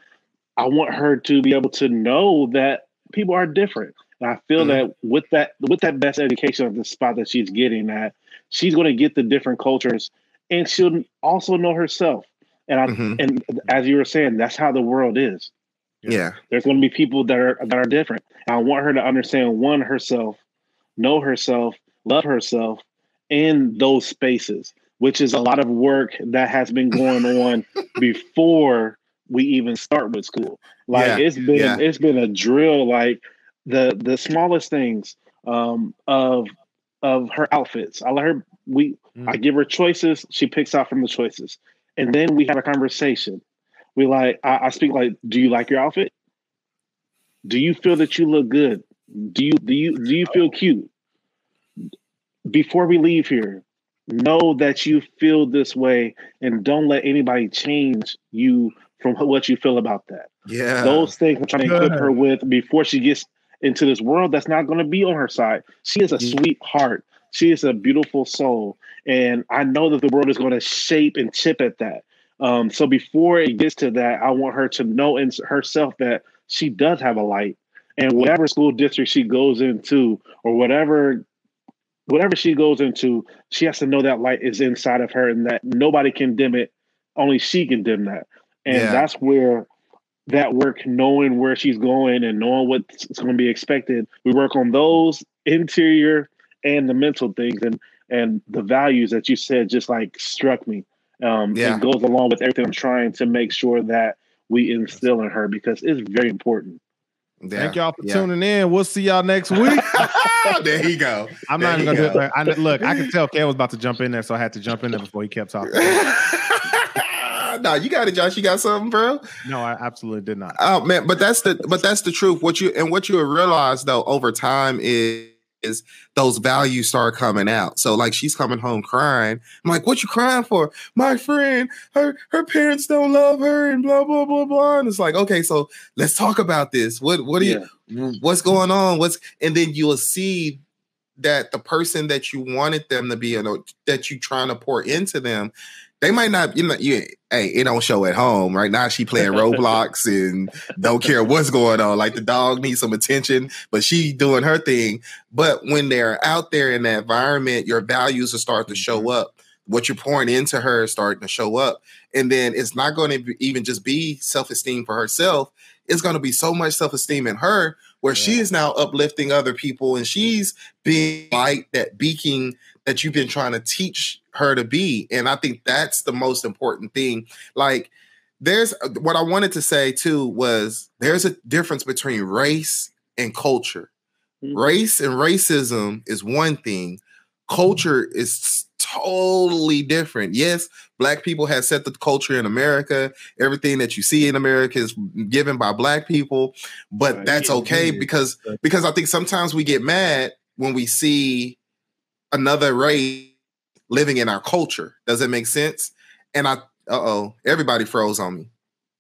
I want her to be able to know that people are different. And I feel mm-hmm. that with that with that best education of the spot that she's getting at, she's going to get the different cultures, and she'll also know herself. And I mm-hmm. and as you were saying, that's how the world is. Yeah. There's going to be people that are that are different. And I want her to understand one herself, know herself, love herself in those spaces, which is a lot of work that has been going on before we even start with school. Like yeah. it's been yeah. it's been a drill like the the smallest things um of of her outfits. I let her we mm. I give her choices, she picks out from the choices and then we have a conversation. We like, I, I speak like, do you like your outfit? Do you feel that you look good? Do you do you do you feel cute? Before we leave here, know that you feel this way and don't let anybody change you from what you feel about that. Yeah. Those things I'm trying to equip her with before she gets into this world that's not going to be on her side. She is a mm. sweet heart. She is a beautiful soul. And I know that the world is going to shape and chip at that. Um, so before it gets to that, I want her to know in herself that she does have a light. And whatever school district she goes into, or whatever whatever she goes into, she has to know that light is inside of her and that nobody can dim it. Only she can dim that. And yeah. that's where that work, knowing where she's going and knowing what's going to be expected, we work on those interior and the mental things and and the values that you said just like struck me. Um, yeah. It goes along with everything I'm trying to make sure that we instill in her because it's very important. Yeah. Thank y'all for yeah. tuning in. We'll see y'all next week. there you go. I'm there not even gonna go. do it. I, look, I could tell Ken was about to jump in there, so I had to jump in there before he kept talking. no, you got it, Josh. You got something, bro? No, I absolutely did not. Oh man, but that's the but that's the truth. What you and what you realize though over time is is those values start coming out. So like she's coming home crying. I'm like, what you crying for? My friend, her her parents don't love her and blah blah blah blah. And it's like, okay, so let's talk about this. What what are yeah. you what's going on? What's and then you'll see that the person that you wanted them to be, you uh, know, that you trying to pour into them they might not, you know, you, hey, it don't show at home. Right now, she playing Roblox and don't care what's going on. Like the dog needs some attention, but she doing her thing. But when they're out there in that environment, your values will start to show mm-hmm. up. What you're pouring into her is starting to show up, and then it's not going to even just be self esteem for herself. It's going to be so much self esteem in her where yeah. she is now uplifting other people and she's being light that beacon that you've been trying to teach her to be. And I think that's the most important thing. Like, there's what I wanted to say too was there's a difference between race and culture. Mm-hmm. Race and racism is one thing, culture is totally different. Yes, black people have set the culture in America. Everything that you see in America is given by black people, but that's okay because because I think sometimes we get mad when we see another race living in our culture. Does it make sense? And I, uh oh, everybody froze on me.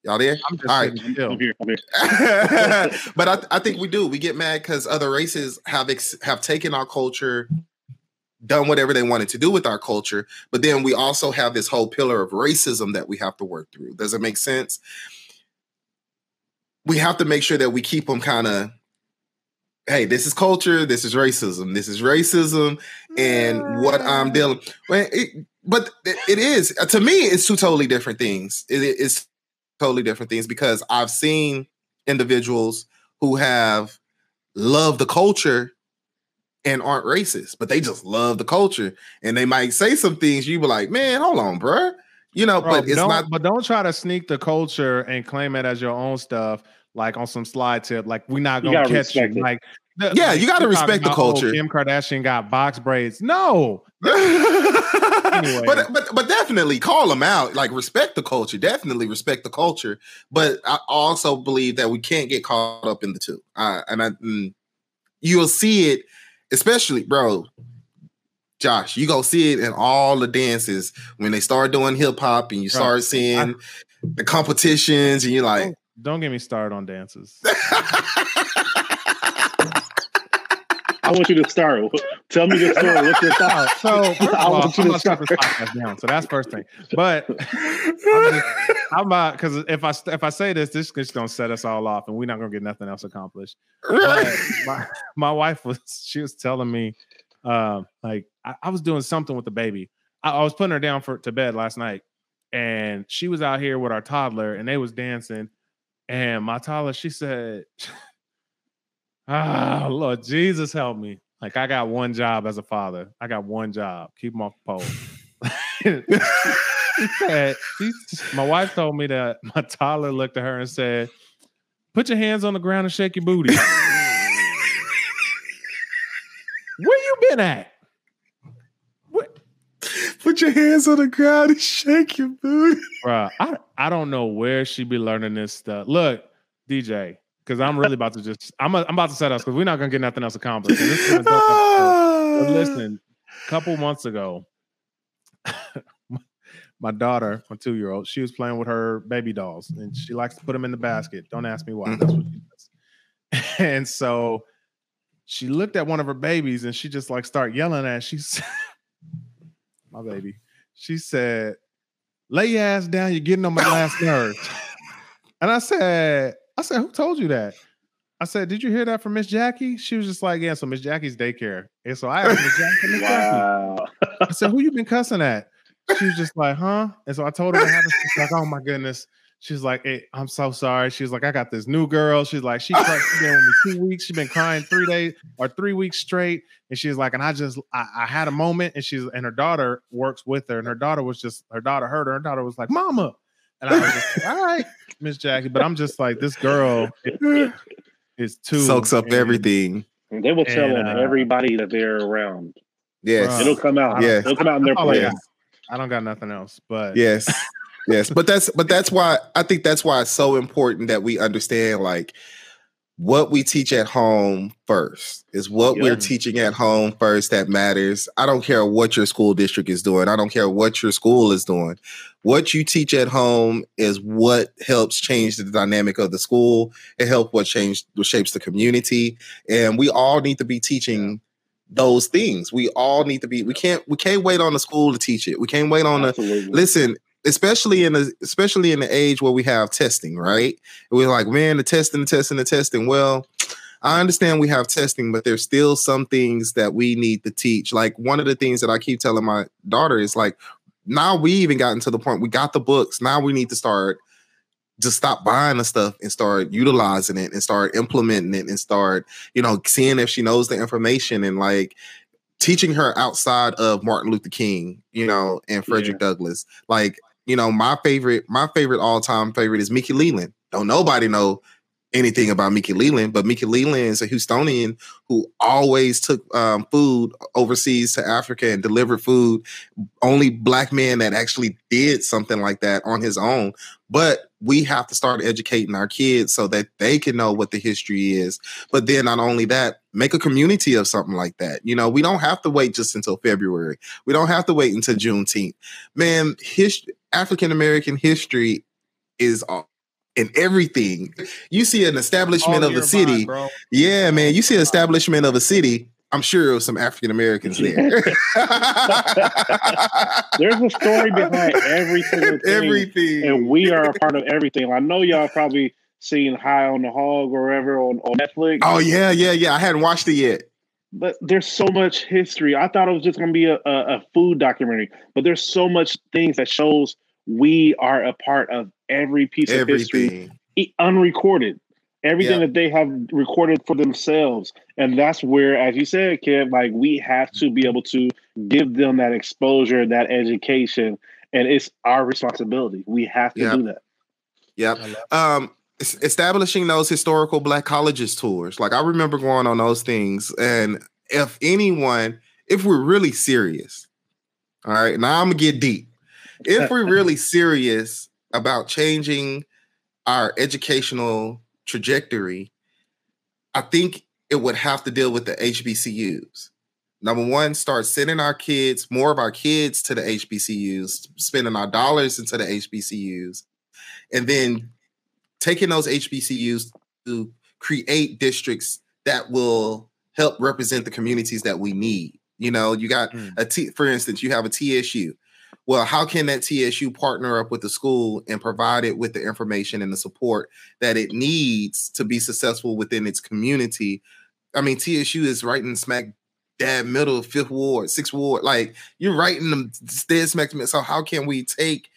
Y'all there? All right. I'm here, I'm here. but I, I think we do. We get mad because other races have ex- have taken our culture, done whatever they wanted to do with our culture. But then we also have this whole pillar of racism that we have to work through. Does it make sense? We have to make sure that we keep them kind of hey, this is culture, this is racism, this is racism, and what I'm mm. dealing. Well, it, but it is uh, to me, it's two totally different things. It, it's totally different things because I've seen individuals who have loved the culture and aren't racist, but they just love the culture, and they might say some things you be like, man, hold on, bro. You know, Bro, but it's not. But don't try to sneak the culture and claim it as your own stuff like on some slide tip, like we're not gonna you catch you. It. Like, yeah, like, you got to respect the oh, culture. Kim Kardashian got box braids. No. anyway. But but but definitely call them out. Like respect the culture. Definitely respect the culture. But I also believe that we can't get caught up in the two. Uh, and I, mm, you'll see it, especially, bro. Josh, you go see it in all the dances when they start doing hip hop and you bro, start seeing I, the competitions, and you're like, don't get me started on dances. I want you to start. Tell me the story. What's your thought? So I want you to start. This podcast down. So that's first thing. But I'm, I'm about because if I if I say this, this is gonna set us all off, and we're not gonna get nothing else accomplished. My, my, wife was she was telling me, um, like I, I, was doing something with the baby. I, I was putting her down for to bed last night, and she was out here with our toddler, and they was dancing and my toddler, she said, Ah, Lord Jesus, help me. Like, I got one job as a father. I got one job. Keep him off the pole. she said, she, my wife told me that my toddler looked at her and said, Put your hands on the ground and shake your booty. Where you been at? What? Put your hands on the ground and shake your booty. Bro, I, I don't know where she be learning this stuff. Look, DJ, because I'm really about to just I'm a, I'm about to set us because we're not gonna get nothing else accomplished. but listen, a couple months ago, my daughter, my two year old, she was playing with her baby dolls, and she likes to put them in the basket. Don't ask me why. That's what she does. And so she looked at one of her babies, and she just like start yelling at. She's my baby. She said, "Lay your ass down. You're getting on my last nerves." And I said, "I said, who told you that?" I said, "Did you hear that from Miss Jackie?" She was just like, "Yeah." So Miss Jackie's daycare, and so I asked Miss Jackie, Miss wow. Jackie. I said, "Who you been cussing at?" She was just like, "Huh?" And so I told her what happened. She's like, "Oh my goodness." She's like, hey, I'm so sorry. She's like, I got this new girl. She's like, she cried, she been with me two weeks. She's been crying three days or three weeks straight. And she's like, and I just I, I, had a moment, and she's and her daughter works with her, and her daughter was just her daughter heard her. Her daughter was like, Mama. And I was just like, all right, Miss Jackie. But I'm just like, this girl is, is too soaks up and, everything. They will tell and, uh, everybody that they're around. Yes. It'll come out. Yeah. It'll come out in their place. I don't got nothing else, but yes yes, but that's but that's why I think that's why it's so important that we understand like what we teach at home first is what yeah. we're teaching at home first that matters. I don't care what your school district is doing. I don't care what your school is doing. What you teach at home is what helps change the dynamic of the school. It helps what change what shapes the community. And we all need to be teaching those things. We all need to be. We can't. We can't wait on the school to teach it. We can't wait on Absolutely. the listen. Especially in the especially in the age where we have testing, right? We're like, man, the testing, the testing, the testing. Well, I understand we have testing, but there's still some things that we need to teach. Like one of the things that I keep telling my daughter is like, now we even gotten to the point we got the books. Now we need to start just stop buying the stuff and start utilizing it and start implementing it and start, you know, seeing if she knows the information and like teaching her outside of Martin Luther King, you know, and Frederick yeah. Douglass. Like, you know, my favorite, my favorite all-time favorite is Mickey Leland. Don't nobody know anything about Mickey Leland, but Mickey Leland is a Houstonian who always took um, food overseas to Africa and delivered food. Only black man that actually did something like that on his own. But we have to start educating our kids so that they can know what the history is. But then not only that, make a community of something like that. You know, we don't have to wait just until February. We don't have to wait until Juneteenth. Man, his African American history is in everything. You see an establishment All of a city. Mind, yeah, man. You see an establishment of a city. I'm sure of some African Americans there. There's a story behind every single thing. Everything. And we are a part of everything. I know y'all probably seen High on the Hog or whatever on, on Netflix. Oh, yeah, yeah, yeah. I hadn't watched it yet. But there's so much history. I thought it was just going to be a, a, a food documentary, but there's so much things that shows we are a part of every piece Everything. of history. Unrecorded. Everything that they have recorded for themselves. And that's where as you said kid like we have to be able to give them that exposure that education and it's our responsibility. We have to yep. do that. Yep. Um establishing those historical black colleges tours like i remember going on those things and if anyone if we're really serious all right now i'm gonna get deep if we're really serious about changing our educational trajectory, I think it would have to deal with the HBCUs. Number one, start sending our kids, more of our kids to the HBCUs, spending our dollars into the HBCUs, and then taking those HBCUs to create districts that will help represent the communities that we need. You know, you got mm. a T, for instance, you have a TSU well, how can that TSU partner up with the school and provide it with the information and the support that it needs to be successful within its community? I mean, TSU is right in smack dab middle, fifth ward, sixth ward. Like you're right in the dead smack. So how can we take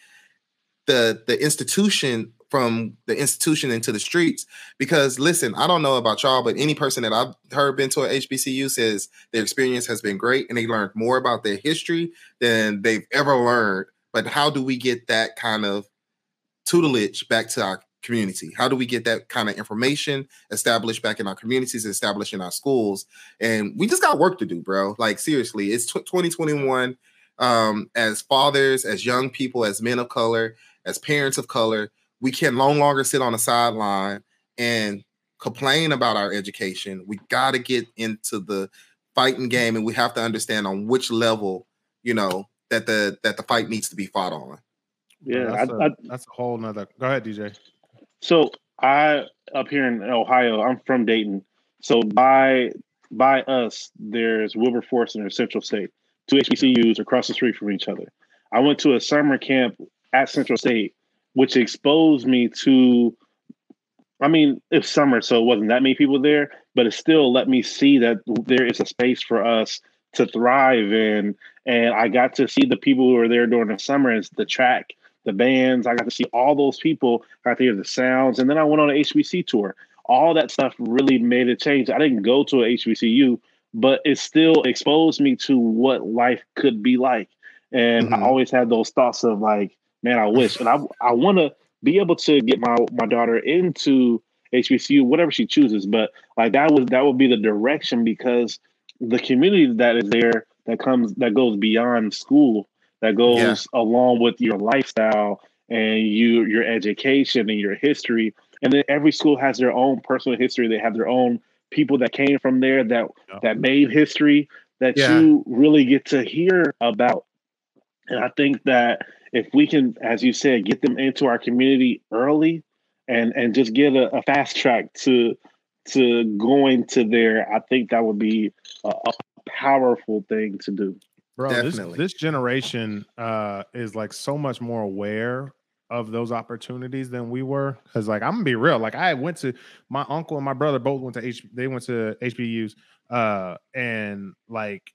the the institution from the institution into the streets. Because listen, I don't know about y'all, but any person that I've heard been to a HBCU says their experience has been great and they learned more about their history than they've ever learned. But how do we get that kind of tutelage back to our community? How do we get that kind of information established back in our communities, established in our schools? And we just got work to do, bro. Like seriously, it's t- 2021. Um, as fathers, as young people, as men of color, as parents of color, we can no longer sit on the sideline and complain about our education. We got to get into the fighting game, and we have to understand on which level, you know, that the that the fight needs to be fought on. Yeah, that's, I, a, I, that's a whole nother. Go ahead, DJ. So I up here in Ohio, I'm from Dayton. So by by us, there's Wilberforce and there's Central State, two HBCUs across the street from each other. I went to a summer camp at Central State which exposed me to I mean, it's summer, so it wasn't that many people there, but it still let me see that there is a space for us to thrive in. And I got to see the people who were there during the summer as the track, the bands. I got to see all those people, I got to hear the sounds. And then I went on an HBC tour. All that stuff really made a change. I didn't go to a HBCU, but it still exposed me to what life could be like. And mm-hmm. I always had those thoughts of like, man, I wish. And I I want to be able to get my my daughter into HBCU, whatever she chooses. But like that was that would be the direction because the community that is there that comes that goes beyond school, that goes yeah. along with your lifestyle and you your education and your history. And then every school has their own personal history. They have their own people that came from there that yeah. that made history that yeah. you really get to hear about. And I think that if we can, as you said, get them into our community early and and just get a, a fast track to to going to there, I think that would be a, a powerful thing to do. Bro, this, this generation uh, is like so much more aware of those opportunities than we were. Cause like I'm gonna be real, like I went to my uncle and my brother both went to H. They went to HBUs, uh, and like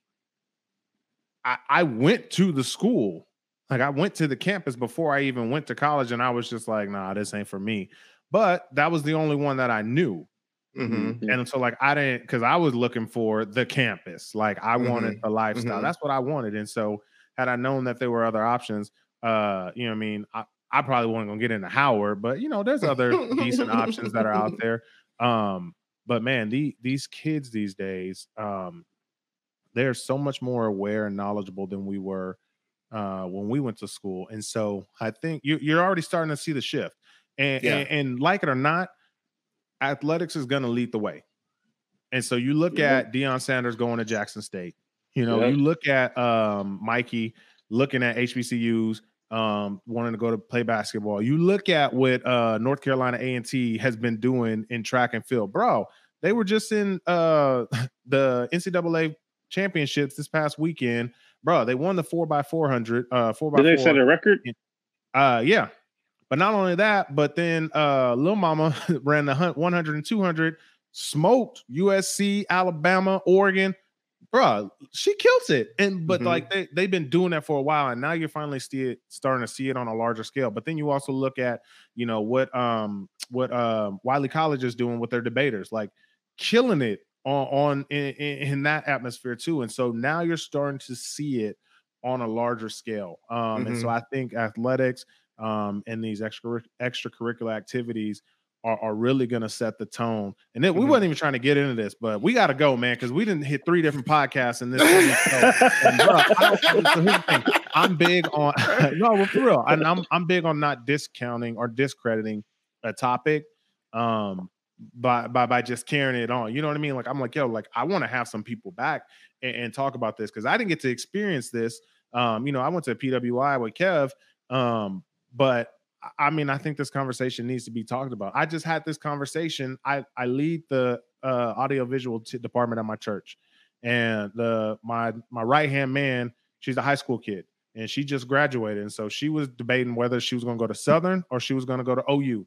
I, I went to the school, like I went to the campus before I even went to college, and I was just like, nah, this ain't for me. But that was the only one that I knew. Mm-hmm. And so, like, I didn't because I was looking for the campus. Like, I mm-hmm. wanted the lifestyle. Mm-hmm. That's what I wanted. And so, had I known that there were other options, uh, you know, I mean, I, I probably wasn't gonna get into Howard, but you know, there's other decent options that are out there. Um, but man, the, these kids these days, um, they're so much more aware and knowledgeable than we were uh, when we went to school. And so I think you, you're already starting to see the shift. And, yeah. and, and like it or not, athletics is going to lead the way. And so you look at Deion Sanders going to Jackson State. You know, you look at um, Mikey looking at HBCUs, um, wanting to go to play basketball. You look at what uh, North Carolina A and T has been doing in track and field, bro. They were just in uh, the NCAA championships this past weekend, bro. They won the four by four hundred. Uh, four by. Did they set a record? Uh, yeah. But not only that, but then uh, Lil Mama ran the 100 and 200, smoked USC, Alabama, Oregon. Bro, she kills it. And but mm-hmm. like they they've been doing that for a while, and now you're finally see it, starting to see it on a larger scale. But then you also look at you know what um what uh, Wiley College is doing with their debaters, like killing it on, on in, in, that atmosphere too. And so now you're starting to see it on a larger scale. Um, mm-hmm. And so mm-hmm. I think athletics um, and these extra extracurricular activities are, are really going to set the tone. And then mm-hmm. we wasn't even trying to get into this, but we got to go, man, because we didn't hit three different podcasts in this. and, bro, so I'm big on no, well, for real. And I'm I'm big on not discounting or discrediting a topic. Um, by by by just carrying it on. You know what I mean? Like I'm like, yo, like I want to have some people back and, and talk about this because I didn't get to experience this. Um, you know, I went to PWI with Kev, um, but I mean, I think this conversation needs to be talked about. I just had this conversation. I I lead the uh, audiovisual t- department at my church, and the my my right hand man, she's a high school kid, and she just graduated, and so she was debating whether she was going to go to Southern or she was going to go to OU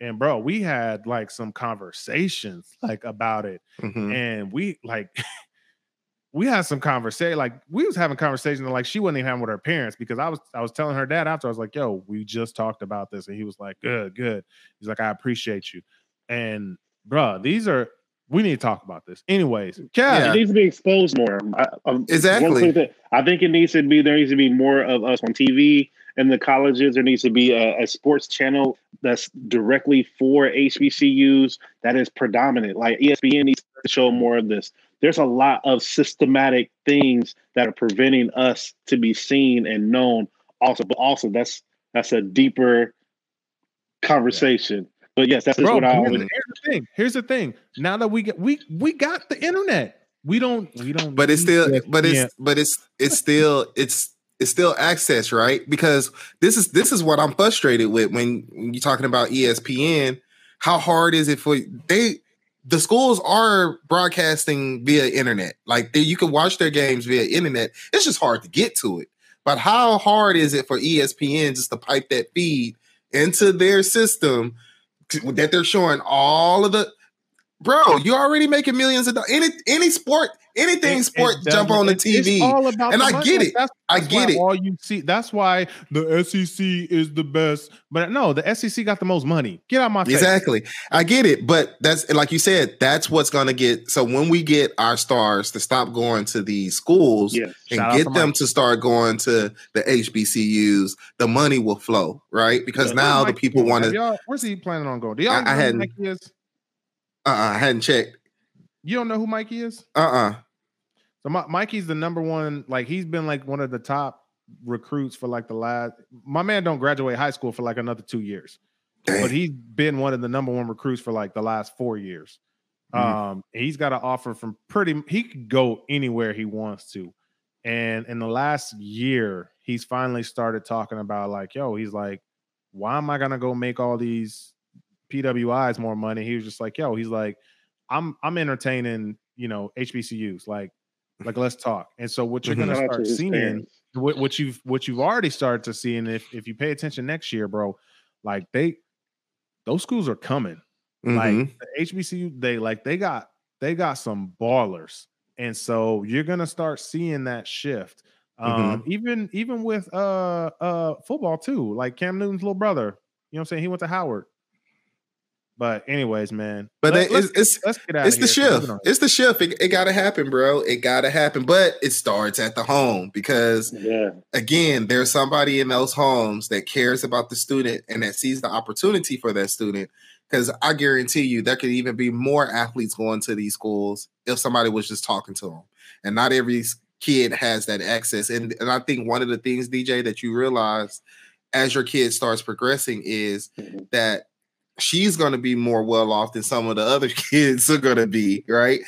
and bro we had like some conversations like about it mm-hmm. and we like we had some conversation like we was having conversations like she wasn't even having with her parents because i was i was telling her dad after i was like yo we just talked about this and he was like good good. He's like i appreciate you and bro these are we need to talk about this. Anyways yeah, it needs to be exposed more. I, um, exactly. i think it needs to be there needs to be more of us on tv in the colleges. There needs to be a, a, sports channel that's directly for HBCUs that is predominant. Like ESPN needs to show more of this. There's a lot of systematic things that are preventing us to be seen and known. Also, but also that's that's a deeper conversation. Yeah. But yes, that's Bro, what I here's, here's the thing. Here's the thing. Now that we get we we got the internet. We don't we don't But it's still but it's but it's it's still it's it's still access, right? Because this is this is what I'm frustrated with when, when you're talking about ESPN. How hard is it for they? The schools are broadcasting via internet. Like they, you can watch their games via internet. It's just hard to get to it. But how hard is it for ESPN just to pipe that feed into their system that they're showing all of the bro? You're already making millions of dollars. Any any sport anything it, sport it jump on the TV. all about and I money. get it. That's, that's I get it. All you see, that's why the SEC is the best. But no, the SEC got the most money. Get out my face. Exactly. I get it. But that's like you said, that's what's gonna get. So when we get our stars to stop going to these schools yeah. and Shout get to them to start going to the HBCUs, the money will flow, right? Because yeah, now the people want to. Where's he planning on going? Do y'all I, I hadn't. Uh, uh I hadn't checked. You don't know who Mikey is? Uh uh-uh. uh So My, Mikey's the number one. Like he's been like one of the top recruits for like the last. My man don't graduate high school for like another two years, Dang. but he's been one of the number one recruits for like the last four years. Mm-hmm. Um, he's got an offer from pretty. He could go anywhere he wants to, and in the last year, he's finally started talking about like, yo, he's like, why am I gonna go make all these PWIs more money? He was just like, yo, he's like I'm I'm entertaining, you know, HBCUs. Like Like let's talk. And so what you're mm-hmm. gonna start seeing, what, what you've what you've already started to see, and if if you pay attention next year, bro, like they those schools are coming. Mm-hmm. Like the HBCU, they like they got they got some ballers, and so you're gonna start seeing that shift. Um, mm-hmm. even even with uh uh football too, like Cam Newton's little brother, you know what I'm saying? He went to Howard. But anyways, man. But let, it's it's, it's the shift. It's the shift. It, it got to happen, bro. It got to happen. But it starts at the home because, yeah. again, there's somebody in those homes that cares about the student and that sees the opportunity for that student. Because I guarantee you, there could even be more athletes going to these schools if somebody was just talking to them. And not every kid has that access. And and I think one of the things, DJ, that you realize as your kid starts progressing is mm-hmm. that she's going to be more well off than some of the other kids are going to be, right?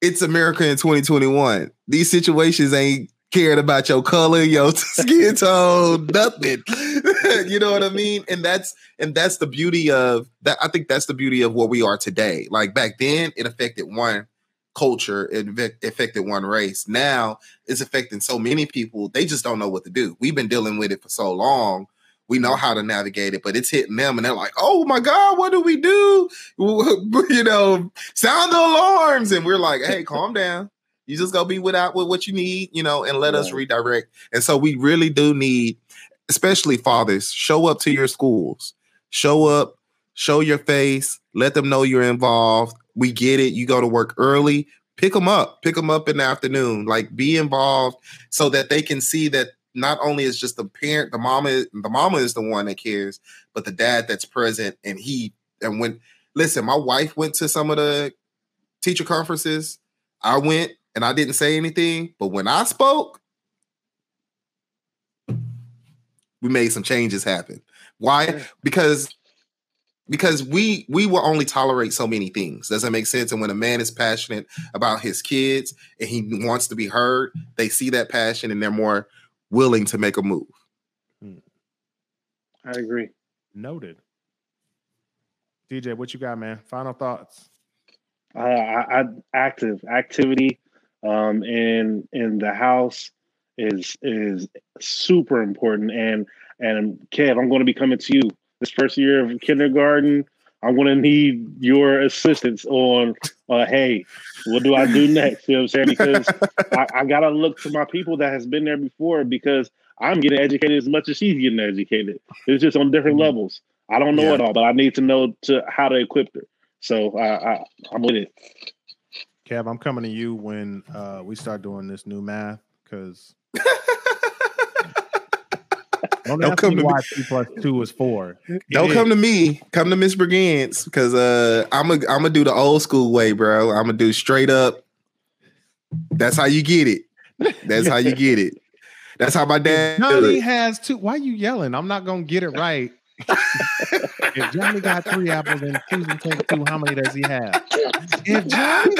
It's America in 2021. These situations ain't cared about your color, your skin tone, nothing. you know what I mean? And that's and that's the beauty of that. I think that's the beauty of what we are today. Like back then, it affected one culture, it affected one race. Now it's affecting so many people. They just don't know what to do. We've been dealing with it for so long we know how to navigate it, but it's hitting them and they're like, oh my God, what do we do? you know, sound the alarms. And we're like, hey, calm down. You just go be without with what you need, you know, and let yeah. us redirect. And so we really do need, especially fathers, show up to your schools, show up, show your face, let them know you're involved. We get it. You go to work early, pick them up, pick them up in the afternoon, like be involved so that they can see that not only is just the parent, the mama, the mama is the one that cares, but the dad that's present. And he and when listen, my wife went to some of the teacher conferences. I went and I didn't say anything, but when I spoke, we made some changes happen. Why? Because because we we will only tolerate so many things. Does that make sense? And when a man is passionate about his kids and he wants to be heard, they see that passion and they're more willing to make a move. Hmm. I agree. Noted. DJ, what you got, man? Final thoughts. Uh, I, I, active activity um, in in the house is is super important. And and Kev, I'm going to be coming to you this first year of kindergarten. I'm to need your assistance on, uh, hey, what do I do next? You know what I'm saying? Because I, I got to look to my people that has been there before because I'm getting educated as much as she's getting educated. It's just on different mm-hmm. levels. I don't know yeah. it all, but I need to know to how to equip her. So I, I, I'm with it. Kev, I'm coming to you when uh, we start doing this new math because Don't, Don't come to why me. two plus two is four. Don't come to me. Come to Miss Brigance because uh, I'm a, I'm gonna do the old school way, bro. I'm gonna do straight up. That's how you get it. That's how you get it. That's how my dad. Johnny has two. Why are you yelling? I'm not gonna get it right. if Johnny got three apples and Susan takes two, how many does he have? If Johnny,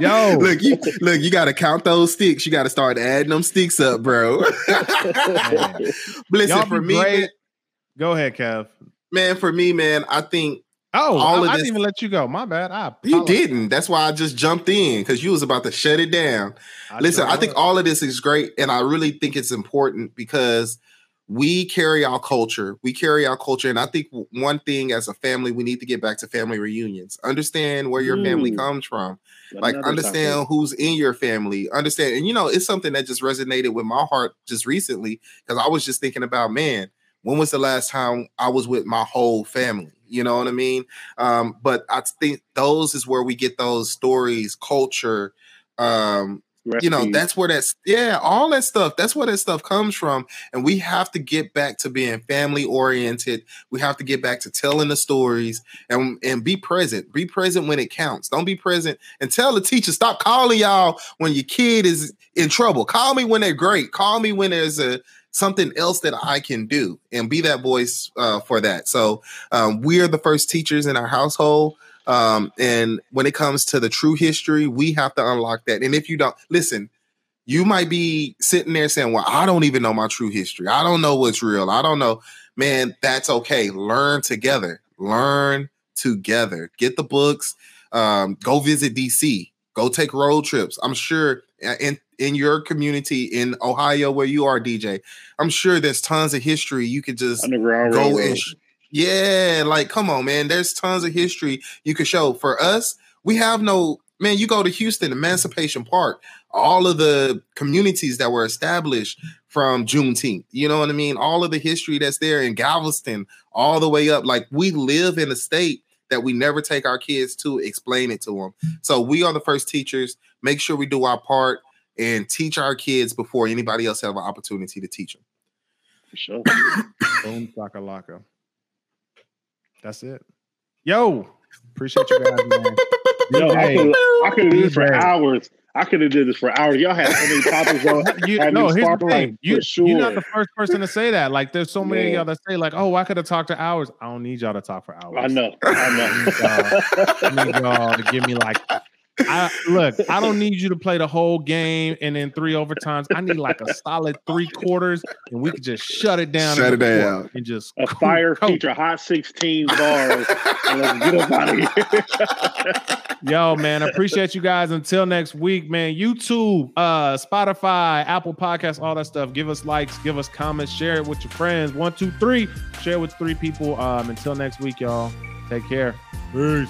yo, look, you look, you got to count those sticks. You got to start adding them sticks up, bro. Listen, for me, man, go ahead, Kev. Man, for me, man, I think Oh, all I, of I didn't even let you go. My bad. I you didn't. That's why I just jumped in because you was about to shut it down. I Listen, I think all of this is great, and I really think it's important because we carry our culture. We carry our culture. And I think one thing as a family, we need to get back to family reunions. Understand where your mm. family comes from. Like, understand topic. who's in your family. Understand. And, you know, it's something that just resonated with my heart just recently because I was just thinking about, man, when was the last time I was with my whole family? You know what I mean? Um, but I think those is where we get those stories, culture, um, you know that's where that's yeah all that stuff that's where that stuff comes from and we have to get back to being family oriented we have to get back to telling the stories and and be present be present when it counts don't be present and tell the teacher stop calling y'all when your kid is in trouble call me when they're great call me when there's a something else that I can do and be that voice uh, for that. So um, we are the first teachers in our household um, and when it comes to the true history, we have to unlock that. And if you don't listen, you might be sitting there saying, Well, I don't even know my true history. I don't know what's real. I don't know. Man, that's okay. Learn together. Learn together. Get the books. Um, go visit DC. Go take road trips. I'm sure uh, in in your community in Ohio where you are, DJ. I'm sure there's tons of history you could just go and. Sh- yeah, like come on, man. There's tons of history you could show. For us, we have no man. You go to Houston, Emancipation Park, all of the communities that were established from Juneteenth. You know what I mean? All of the history that's there in Galveston, all the way up. Like we live in a state that we never take our kids to explain it to them. So we are the first teachers. Make sure we do our part and teach our kids before anybody else have an opportunity to teach them. For sure. Boom, laka. That's it. Yo, appreciate you guys, man. Yo, I could, could do this for hours. I could have did this for hours. Y'all had so many topics. you, no, here's the thing. You, sure. You're not the first person to say that. Like, there's so many yeah. of y'all that say, like, oh, I could have talked to hours. I don't need y'all to talk for hours. I know. I know. I need y'all, I need y'all to give me like I look, I don't need you to play the whole game and then three overtimes. I need like a solid three quarters, and we could just shut it down. Shut it down. And just a fire coat. feature hot 16 bars. and let's get up out of here. Yo, man, appreciate you guys. Until next week, man. YouTube, uh, Spotify, Apple Podcasts, all that stuff. Give us likes, give us comments, share it with your friends. One, two, three. Share with three people. Um, until next week, y'all. Take care. Peace.